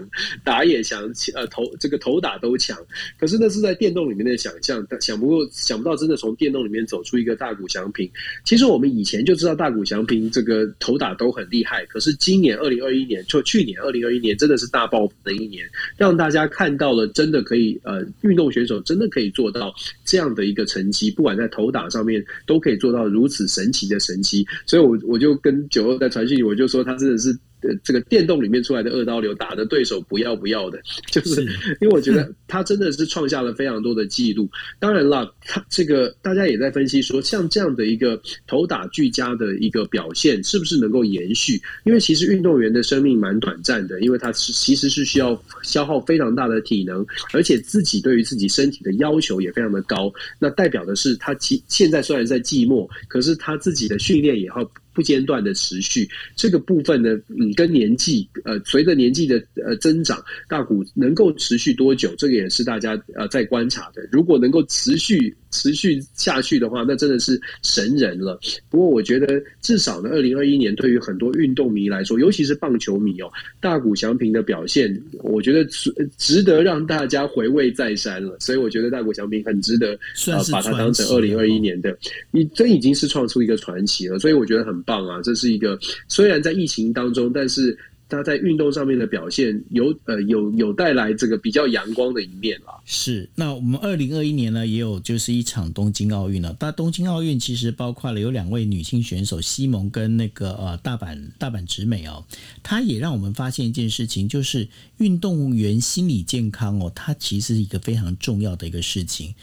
[SPEAKER 2] 打也强，呃，头这个头打都强。可是那是在电动里面的想象，想不过想不到真的从电动里面走出一个大谷翔平。其实我们以前就知道大谷翔平这个头打都很厉害，可是今年二零二一年，就去年二零二一年，真的是大爆的一年，让大家看到了真的可以呃运动。选手真的可以做到这样的一个成绩，不管在投打上面都可以做到如此神奇的神奇，所以，我我就跟九二在传讯，我就说他真的是。这个电动里面出来的二刀流打的对手不要不要的，就是因为我觉得他真的是创下了非常多的记录。当然了，他这个大家也在分析说，像这样的一个投打俱佳的一个表现，是不是能够延续？因为其实运动员的生命蛮短暂的，因为他是其实是需要消耗非常大的体能，而且自己对于自己身体的要求也非常的高。那代表的是他其现在虽然在寂寞，可是他自己的训练也好。不间断的持续，这个部分呢，嗯，跟年纪，呃，随着年纪的呃增长，大股能够持续多久，这个也是大家呃在观察的。如果能够持续持续下去的话，那真的是神人了。不过我觉得，至少呢，二零二一年对于很多运动迷来说，尤其是棒球迷哦，大谷翔平的表现，我觉得值值得让大家回味再三了。所以我觉得大谷翔平很值得呃把它当成二零二一年的，你这已经是创出一个传奇了。所以我觉得很。棒啊！这是一个虽然在疫情当中，但是他在运动上面的表现有呃有有带来这个比较阳光的一面啦。
[SPEAKER 1] 是，那我们二零二一年呢，也有就是一场东京奥运了。那东京奥运其实包括了有两位女性选手西蒙跟那个呃大阪大阪直美哦，她也让我们发现一件事情，就是运动员心理健康哦，它其实是一个非常重要的一个事情。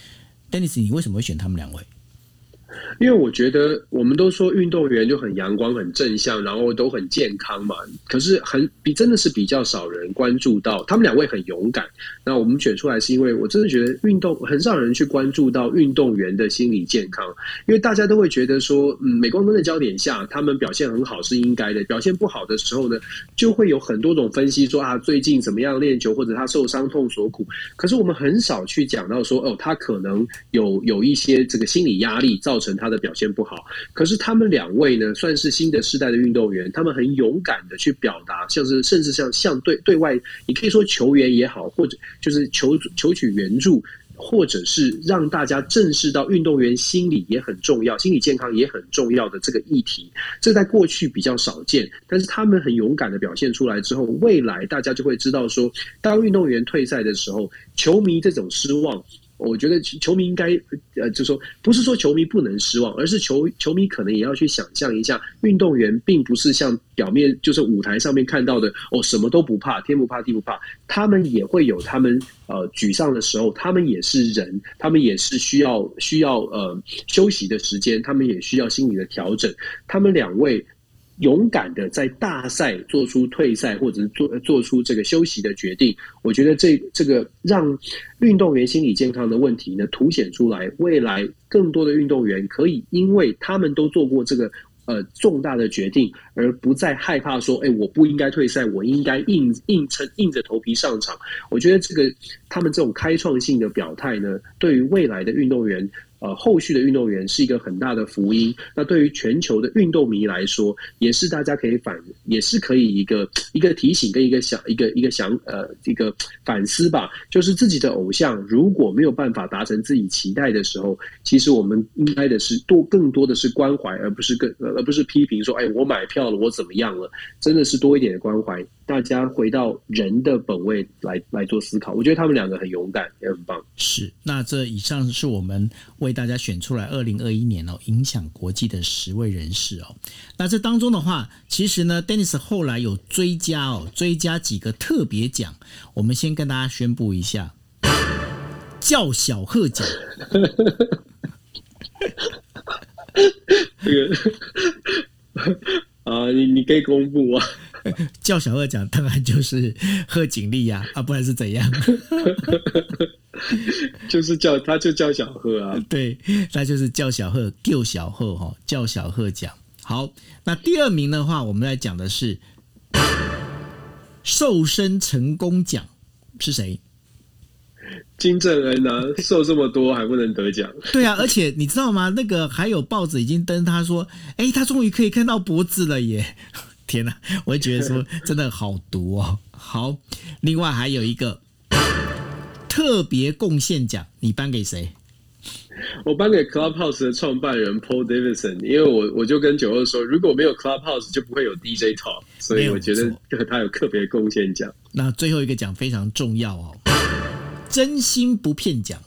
[SPEAKER 1] Dennis，你为什么会选他们两位？
[SPEAKER 2] 因为我觉得我们都说运动员就很阳光、很正向，然后都很健康嘛。可是很比真的是比较少人关注到他们两位很勇敢。那我们选出来是因为我真的觉得运动很少人去关注到运动员的心理健康，因为大家都会觉得说，嗯，镁光灯的焦点下，他们表现很好是应该的。表现不好的时候呢，就会有很多种分析说啊，最近怎么样练球，或者他受伤痛所苦。可是我们很少去讲到说，哦，他可能有有一些这个心理压力造。成他的表现不好，可是他们两位呢，算是新的世代的运动员，他们很勇敢的去表达，像是甚至像向对对外，你可以说球员也好，或者就是求求取援助，或者是让大家正视到运动员心理也很重要，心理健康也很重要的这个议题，这在过去比较少见，但是他们很勇敢的表现出来之后，未来大家就会知道说，当运动员退赛的时候，球迷这种失望。我觉得球迷应该，呃，就说不是说球迷不能失望，而是球球迷可能也要去想象一下，运动员并不是像表面就是舞台上面看到的哦，什么都不怕，天不怕地不怕，他们也会有他们呃沮丧的时候，他们也是人，他们也是需要需要呃休息的时间，他们也需要心理的调整，他们两位。勇敢的在大赛做出退赛，或者是做做出这个休息的决定，我觉得这这个让运动员心理健康的问题呢凸显出来。未来更多的运动员可以，因为他们都做过这个呃重大的决定，而不再害怕说，哎，我不应该退赛，我应该硬硬撑硬着头皮上场。我觉得这个他们这种开创性的表态呢，对于未来的运动员。呃，后续的运动员是一个很大的福音。那对于全球的运动迷来说，也是大家可以反，也是可以一个一个提醒跟一个想一个一个想呃一个反思吧。就是自己的偶像如果没有办法达成自己期待的时候，其实我们应该的是多更多的是关怀，而不是更而不是批评说，哎，我买票了，我怎么样了？真的是多一点的关怀。大家回到人的本位来来做思考，我觉得他们两个很勇敢，也很棒。
[SPEAKER 1] 是，那这以上是我们为为大家选出来二零二一年哦影响国际的十位人士哦。那这当中的话，其实呢，Dennis 后来有追加哦，追加几个特别奖。我们先跟大家宣布一下，叫小贺奖。
[SPEAKER 2] 这个 啊，你你可以公布啊。
[SPEAKER 1] 叫小贺奖当然就是贺锦丽呀，啊，不然是怎样？
[SPEAKER 2] 就是叫他就叫小贺啊，
[SPEAKER 1] 对，那就是叫小贺，救小贺哈，叫小贺奖。好，那第二名的话，我们来讲的是 瘦身成功奖是谁？
[SPEAKER 2] 金正恩呢？瘦这么多还不能得奖？
[SPEAKER 1] 对啊，而且你知道吗？那个还有报纸已经登，他说，哎，他终于可以看到脖子了耶！天哪，我就觉得说 真的好毒哦。好，另外还有一个特别贡献奖，你颁给谁？
[SPEAKER 2] 我颁给 Clubhouse 的创办人 Paul Davidson，因为我我就跟九二说，如果没有 Clubhouse 就不会有 DJ Talk，所以我觉得他有特别贡献奖。
[SPEAKER 1] 那最后一个奖非常重要哦，真心不骗奖。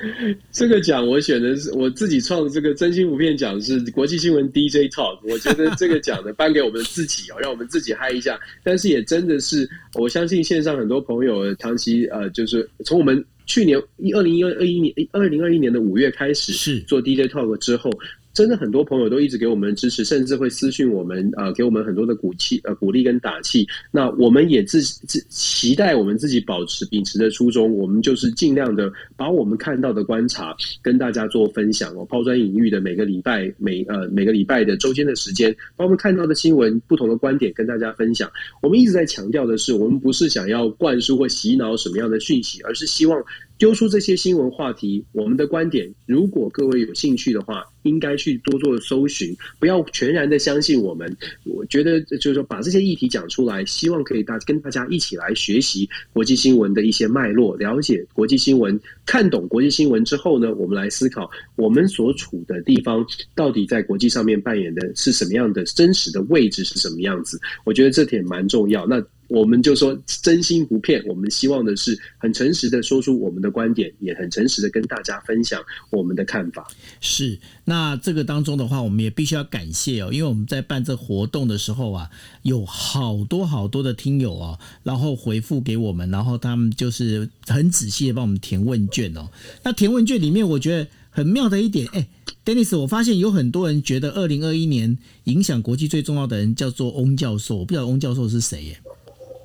[SPEAKER 2] 这个奖我选的是我自己创的，这个真心不骗奖是国际新闻 DJ Talk。我觉得这个奖呢颁给我们自己哦，让我们自己嗨一下。但是也真的是，我相信线上很多朋友长期呃，就是从我们去年一二零一二二一年二零二一年的五月开始
[SPEAKER 1] 是
[SPEAKER 2] 做 DJ Talk 之后。真的很多朋友都一直给我们支持，甚至会私讯我们，呃，给我们很多的鼓气、呃鼓励跟打气。那我们也自自期待我们自己保持秉持的初衷，我们就是尽量的把我们看到的观察跟大家做分享哦，抛砖引玉的每个礼拜每呃每个礼拜的周间的时间，把我们看到的新闻不同的观点跟大家分享。我们一直在强调的是，我们不是想要灌输或洗脑什么样的讯息，而是希望。丢出这些新闻话题，我们的观点，如果各位有兴趣的话，应该去多做搜寻，不要全然的相信我们。我觉得就是说，把这些议题讲出来，希望可以大跟大家一起来学习国际新闻的一些脉络，了解国际新闻，看懂国际新闻之后呢，我们来思考我们所处的地方到底在国际上面扮演的是什么样的真实的位置是什么样子。我觉得这点蛮重要。那。我们就说真心不骗，我们希望的是很诚实的说出我们的观点，也很诚实的跟大家分享我们的看法。
[SPEAKER 1] 是，那这个当中的话，我们也必须要感谢哦，因为我们在办这活动的时候啊，有好多好多的听友哦，然后回复给我们，然后他们就是很仔细的帮我们填问卷哦。那填问卷里面，我觉得很妙的一点，哎，Dennis，我发现有很多人觉得二零二一年影响国际最重要的人叫做翁教授，我不知道翁教授是谁耶。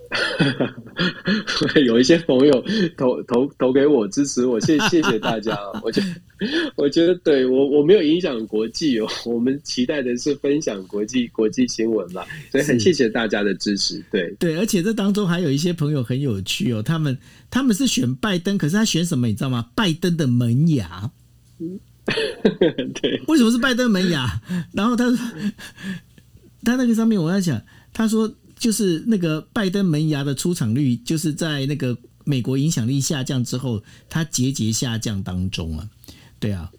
[SPEAKER 2] 有一些朋友投投投给我支持我，谢 谢谢大家。我觉得我觉得对我我没有影响国际哦，我们期待的是分享国际国际新闻嘛，所以很谢谢大家的支持。对
[SPEAKER 1] 对，而且这当中还有一些朋友很有趣哦，他们他们是选拜登，可是他选什么你知道吗？拜登的门牙。
[SPEAKER 2] 对，
[SPEAKER 1] 为什么是拜登门牙？然后他说他那个上面我在想，他说。就是那个拜登门牙的出场率，就是在那个美国影响力下降之后，它节节下降当中啊。对啊，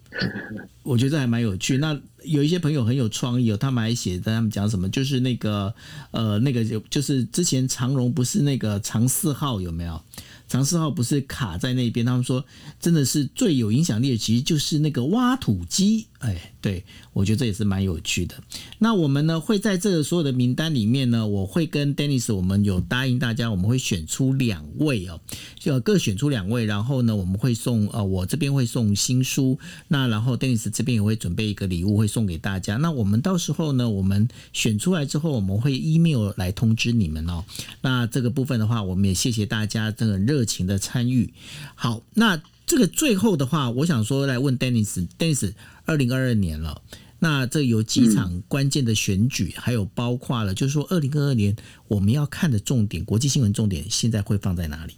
[SPEAKER 1] 我觉得还蛮有趣。那有一些朋友很有创意哦，他们还写在他们讲什么，就是那个呃，那个就就是之前长荣不是那个长四号有没有？长四号不是卡在那边？他们说真的是最有影响力的，其实就是那个挖土机。哎，对，我觉得这也是蛮有趣的。那我们呢会在这个所有的名单里面呢，我会跟 Dennis，我们有答应大家，我们会选出两位哦，就各选出两位，然后呢我们会送呃，我这边会送新书，那然后 Dennis 这边也会准备一个礼物会送给大家。那我们到时候呢，我们选出来之后，我们会 email 来通知你们哦。那这个部分的话，我们也谢谢大家这个热情的参与。好，那这个最后的话，我想说来问 Dennis，Dennis。二零二二年了，那这有几场关键的选举，还有包括了，就是说二零二二年我们要看的重点，国际新闻重点现在会放在哪里？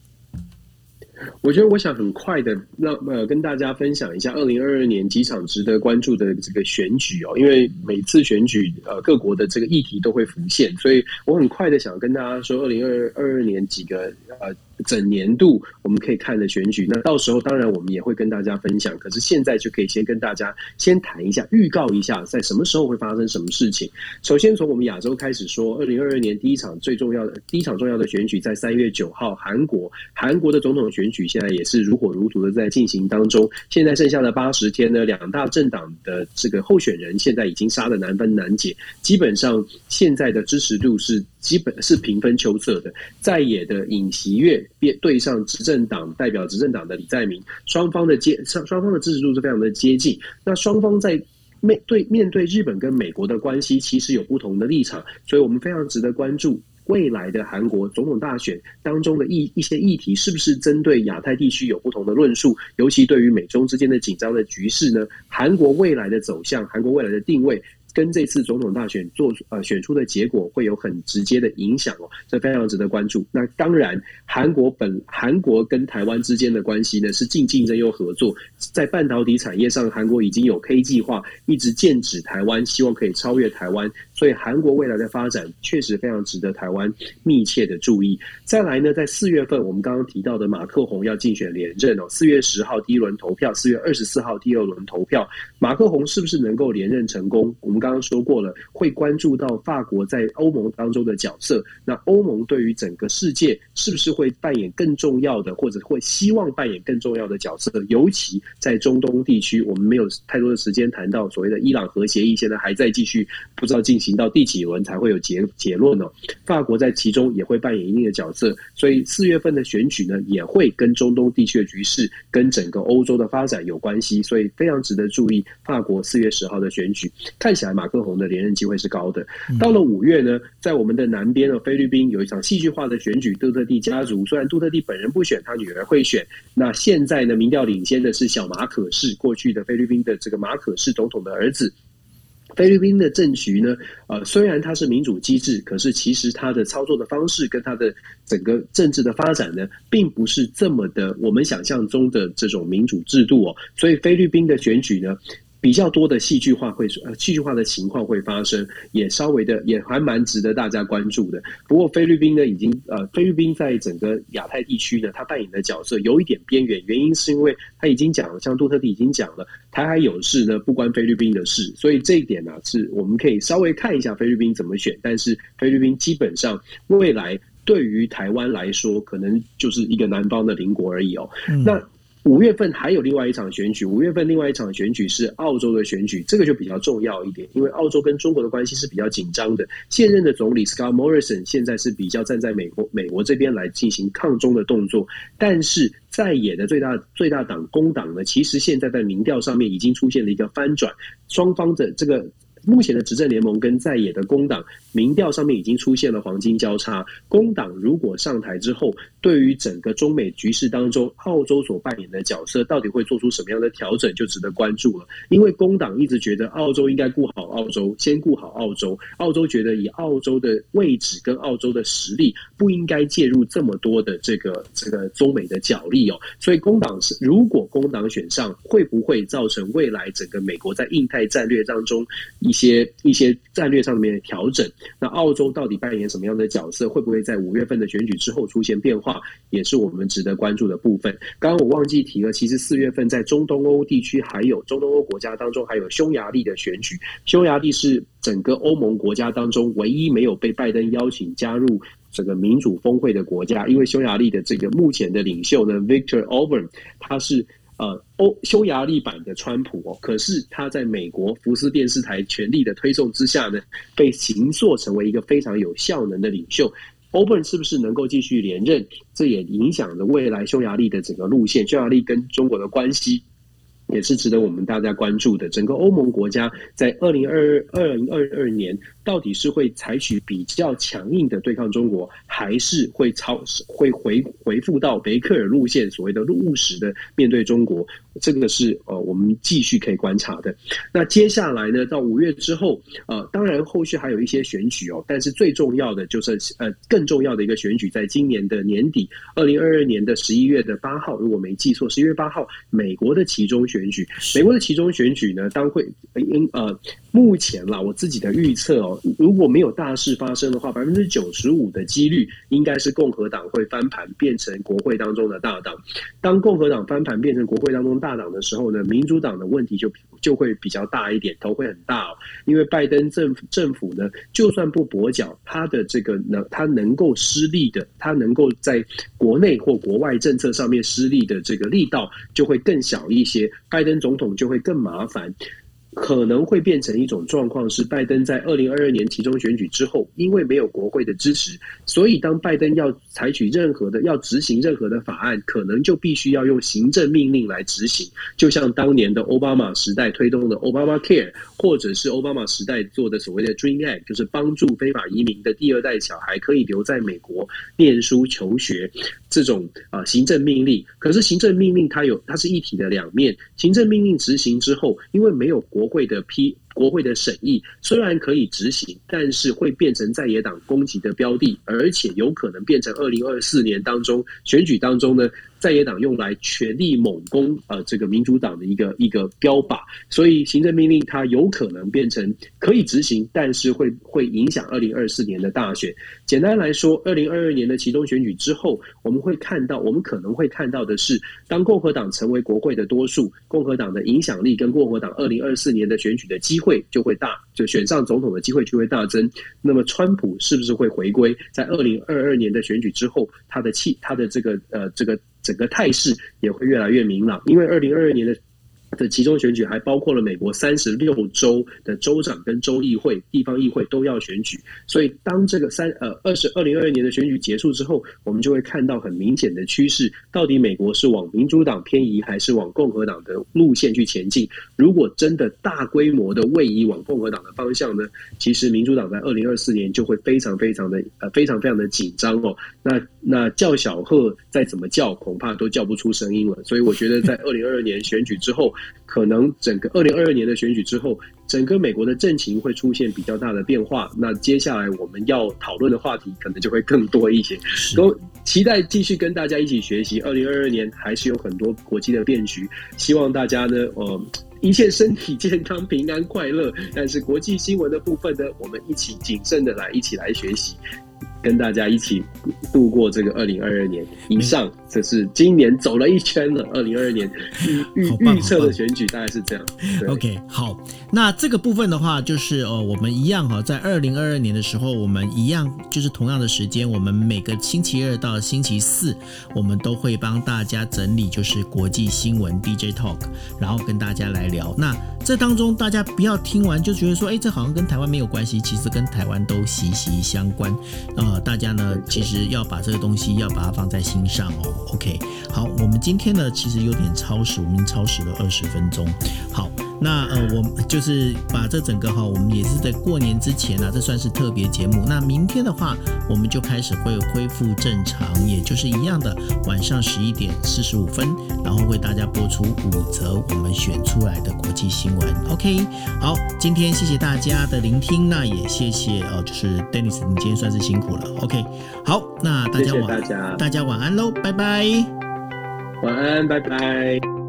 [SPEAKER 2] 我觉得我想很快的让呃跟大家分享一下二零二二年几场值得关注的这个选举哦，因为每次选举呃各国的这个议题都会浮现，所以我很快的想跟大家说二零二二二年几个呃。整年度我们可以看的选举，那到时候当然我们也会跟大家分享。可是现在就可以先跟大家先谈一下，预告一下在什么时候会发生什么事情。首先从我们亚洲开始说，二零二二年第一场最重要的第一场重要的选举在三月九号，韩国韩国的总统选举现在也是如火如荼的在进行当中。现在剩下的八十天呢，两大政党的这个候选人现在已经杀的难分难解，基本上现在的支持度是。基本是平分秋色的，在野的尹锡悦便对上执政党代表执政党的李在明，双方的接双双方的支持度是非常的接近。那双方在面对面对日本跟美国的关系，其实有不同的立场，所以我们非常值得关注未来的韩国总统大选当中的一一些议题，是不是针对亚太地区有不同的论述？尤其对于美中之间的紧张的局势呢？韩国未来的走向，韩国未来的定位。跟这次总统大选做呃选出的结果会有很直接的影响哦，这非常值得关注。那当然，韩国本韩国跟台湾之间的关系呢是既竞争又合作，在半导体产业上，韩国已经有 K 计划，一直剑指台湾，希望可以超越台湾。所以韩国未来的发展确实非常值得台湾密切的注意。再来呢，在四月份，我们刚刚提到的马克宏要竞选连任哦，四月十号第一轮投票，四月二十四号第二轮投票，马克宏是不是能够连任成功？我们刚刚说过了，会关注到法国在欧盟当中的角色。那欧盟对于整个世界是不是会扮演更重要的，或者会希望扮演更重要的角色？尤其在中东地区，我们没有太多的时间谈到所谓的伊朗核协议，现在还在继续，不知道进行到第几轮才会有结结论呢？法国在其中也会扮演一定的角色，所以四月份的选举呢，也会跟中东地区的局势、跟整个欧洲的发展有关系，所以非常值得注意。法国四月十号的选举，看起来马克宏的连任机会是高的。到了五月呢，在我们的南边呢菲律宾有一场戏剧化的选举，杜特地家族虽然杜特地本人不选，他女儿会选。那现在呢，民调领先的是小马可士，过去的菲律宾的这个马可士总统的儿子。菲律宾的政局呢，呃，虽然它是民主机制，可是其实它的操作的方式跟它的整个政治的发展呢，并不是这么的我们想象中的这种民主制度哦。所以菲律宾的选举呢。比较多的戏剧化会呃戏剧化的情况会发生，也稍微的也还蛮值得大家关注的。不过菲律宾呢，已经呃菲律宾在整个亚太地区呢，它扮演的角色有一点边缘，原因是因为他已经讲了，像杜特地已经讲了，台海有事呢不关菲律宾的事，所以这一点呢是我们可以稍微看一下菲律宾怎么选。但是菲律宾基本上未来对于台湾来说，可能就是一个南方的邻国而已哦。那。五月份还有另外一场选举，五月份另外一场选举是澳洲的选举，这个就比较重要一点，因为澳洲跟中国的关系是比较紧张的。现任的总理 Scott Morrison 现在是比较站在美国美国这边来进行抗中的动作，但是在野的最大最大党工党呢，其实现在在民调上面已经出现了一个翻转，双方的这个。目前的执政联盟跟在野的工党民调上面已经出现了黄金交叉。工党如果上台之后，对于整个中美局势当中，澳洲所扮演的角色到底会做出什么样的调整，就值得关注了。因为工党一直觉得澳洲应该顾好澳洲，先顾好澳洲。澳洲觉得以澳洲的位置跟澳洲的实力，不应该介入这么多的这个这个中美的角力哦。所以工党是如果工党选上，会不会造成未来整个美国在印太战略当中？一些一些战略上面的调整，那澳洲到底扮演什么样的角色？会不会在五月份的选举之后出现变化？也是我们值得关注的部分。刚刚我忘记提了，其实四月份在中东欧地区，还有中东欧国家当中，还有匈牙利的选举。匈牙利是整个欧盟国家当中唯一没有被拜登邀请加入这个民主峰会的国家，因为匈牙利的这个目前的领袖呢，Victor Orban，他是。呃，欧匈牙利版的川普哦，可是他在美国福斯电视台全力的推送之下呢，被形塑成为一个非常有效能的领袖。欧本是不是能够继续连任？这也影响了未来匈牙利的整个路线，匈牙利跟中国的关系。也是值得我们大家关注的。整个欧盟国家在二零二二二零二二年，到底是会采取比较强硬的对抗中国，还是会超会回回复到维克尔路线，所谓的务实的面对中国？这个是呃，我们继续可以观察的。那接下来呢，到五月之后，呃，当然后续还有一些选举哦，但是最重要的就是呃，更重要的一个选举，在今年的年底，二零二二年的十一月的八号，如果没记错，十一月八号，美国的其中选。选举，美国的其中选举呢，当会因呃，目前啦，我自己的预测哦，如果没有大事发生的话，百分之九十五的几率应该是共和党会翻盘，变成国会当中的大党。当共和党翻盘变成国会当中大党的时候呢，民主党的问题就就会比较大一点，头会很大哦。因为拜登政府政府呢，就算不跛脚，他的这个能他能够施力的，他能够在国内或国外政策上面施力的这个力道就会更小一些。拜登总统就会更麻烦。可能会变成一种状况，是拜登在二零二二年其中选举之后，因为没有国会的支持，所以当拜登要采取任何的要执行任何的法案，可能就必须要用行政命令来执行。就像当年的奥巴马时代推动的 Obama Care，或者是奥巴马时代做的所谓的 Dream Act，就是帮助非法移民的第二代小孩可以留在美国念书求学，这种啊行政命令。可是行政命令它有它是一体的两面，行政命令执行之后，因为没有国。国会的批，国会的审议虽然可以执行，但是会变成在野党攻击的标的，而且有可能变成二零二四年当中选举当中呢。在野党用来全力猛攻呃这个民主党的一个一个标靶，所以行政命令它有可能变成可以执行，但是会会影响二零二四年的大选。简单来说，二零二二年的其中选举之后，我们会看到，我们可能会看到的是，当共和党成为国会的多数，共和党的影响力跟共和党二零二四年的选举的机会就会大，就选上总统的机会就会大增。那么，川普是不是会回归？在二零二二年的选举之后，他的气，他的这个呃这个。整个态势也会越来越明朗，因为二零二二年的。的其中选举还包括了美国三十六州的州长跟州议会、地方议会都要选举，所以当这个三呃二十二零二二年的选举结束之后，我们就会看到很明显的趋势，到底美国是往民主党偏移还是往共和党的路线去前进？如果真的大规模的位移往共和党的方向呢？其实民主党在二零二四年就会非常非常的呃非常非常的紧张哦。那那叫小贺再怎么叫，恐怕都叫不出声音了。所以我觉得在二零二二年选举之后。可能整个二零二二年的选举之后，整个美国的政情会出现比较大的变化。那接下来我们要讨论的话题可能就会更多一些。都期待继续跟大家一起学习。二零二二年还是有很多国际的变局，希望大家呢，呃，一切身体健康、平安快乐。但是国际新闻的部分呢，我们一起谨慎的来，一起来学习。跟大家一起度过这个二零二二年。以上，这是今年走了一圈了。二零二二年预预测的选举大概是这样。
[SPEAKER 1] OK，好，那这个部分的话，就是呃，我们一样哈，在二零二二年的时候，我们一样就是同样的时间，我们每个星期二到星期四，我们都会帮大家整理就是国际新闻 DJ Talk，然后跟大家来聊。那这当中大家不要听完就觉得说，哎，这好像跟台湾没有关系，其实跟台湾都息息相关啊。呃，大家呢，其实要把这个东西要把它放在心上哦。OK，好，我们今天呢，其实有点超时，我们超时了二十分钟。好。那呃，我就是把这整个哈，我们也是在过年之前呢，这算是特别节目。那明天的话，我们就开始会恢复正常，也就是一样的晚上十一点四十五分，然后为大家播出五则我们选出来的国际新闻。OK，好，今天谢谢大家的聆听，那也谢谢呃，就是 Dennis，你今天算是辛苦了。OK，好，那大家晚
[SPEAKER 2] 大家
[SPEAKER 1] 大家晚安喽，拜拜，
[SPEAKER 2] 晚安，拜拜。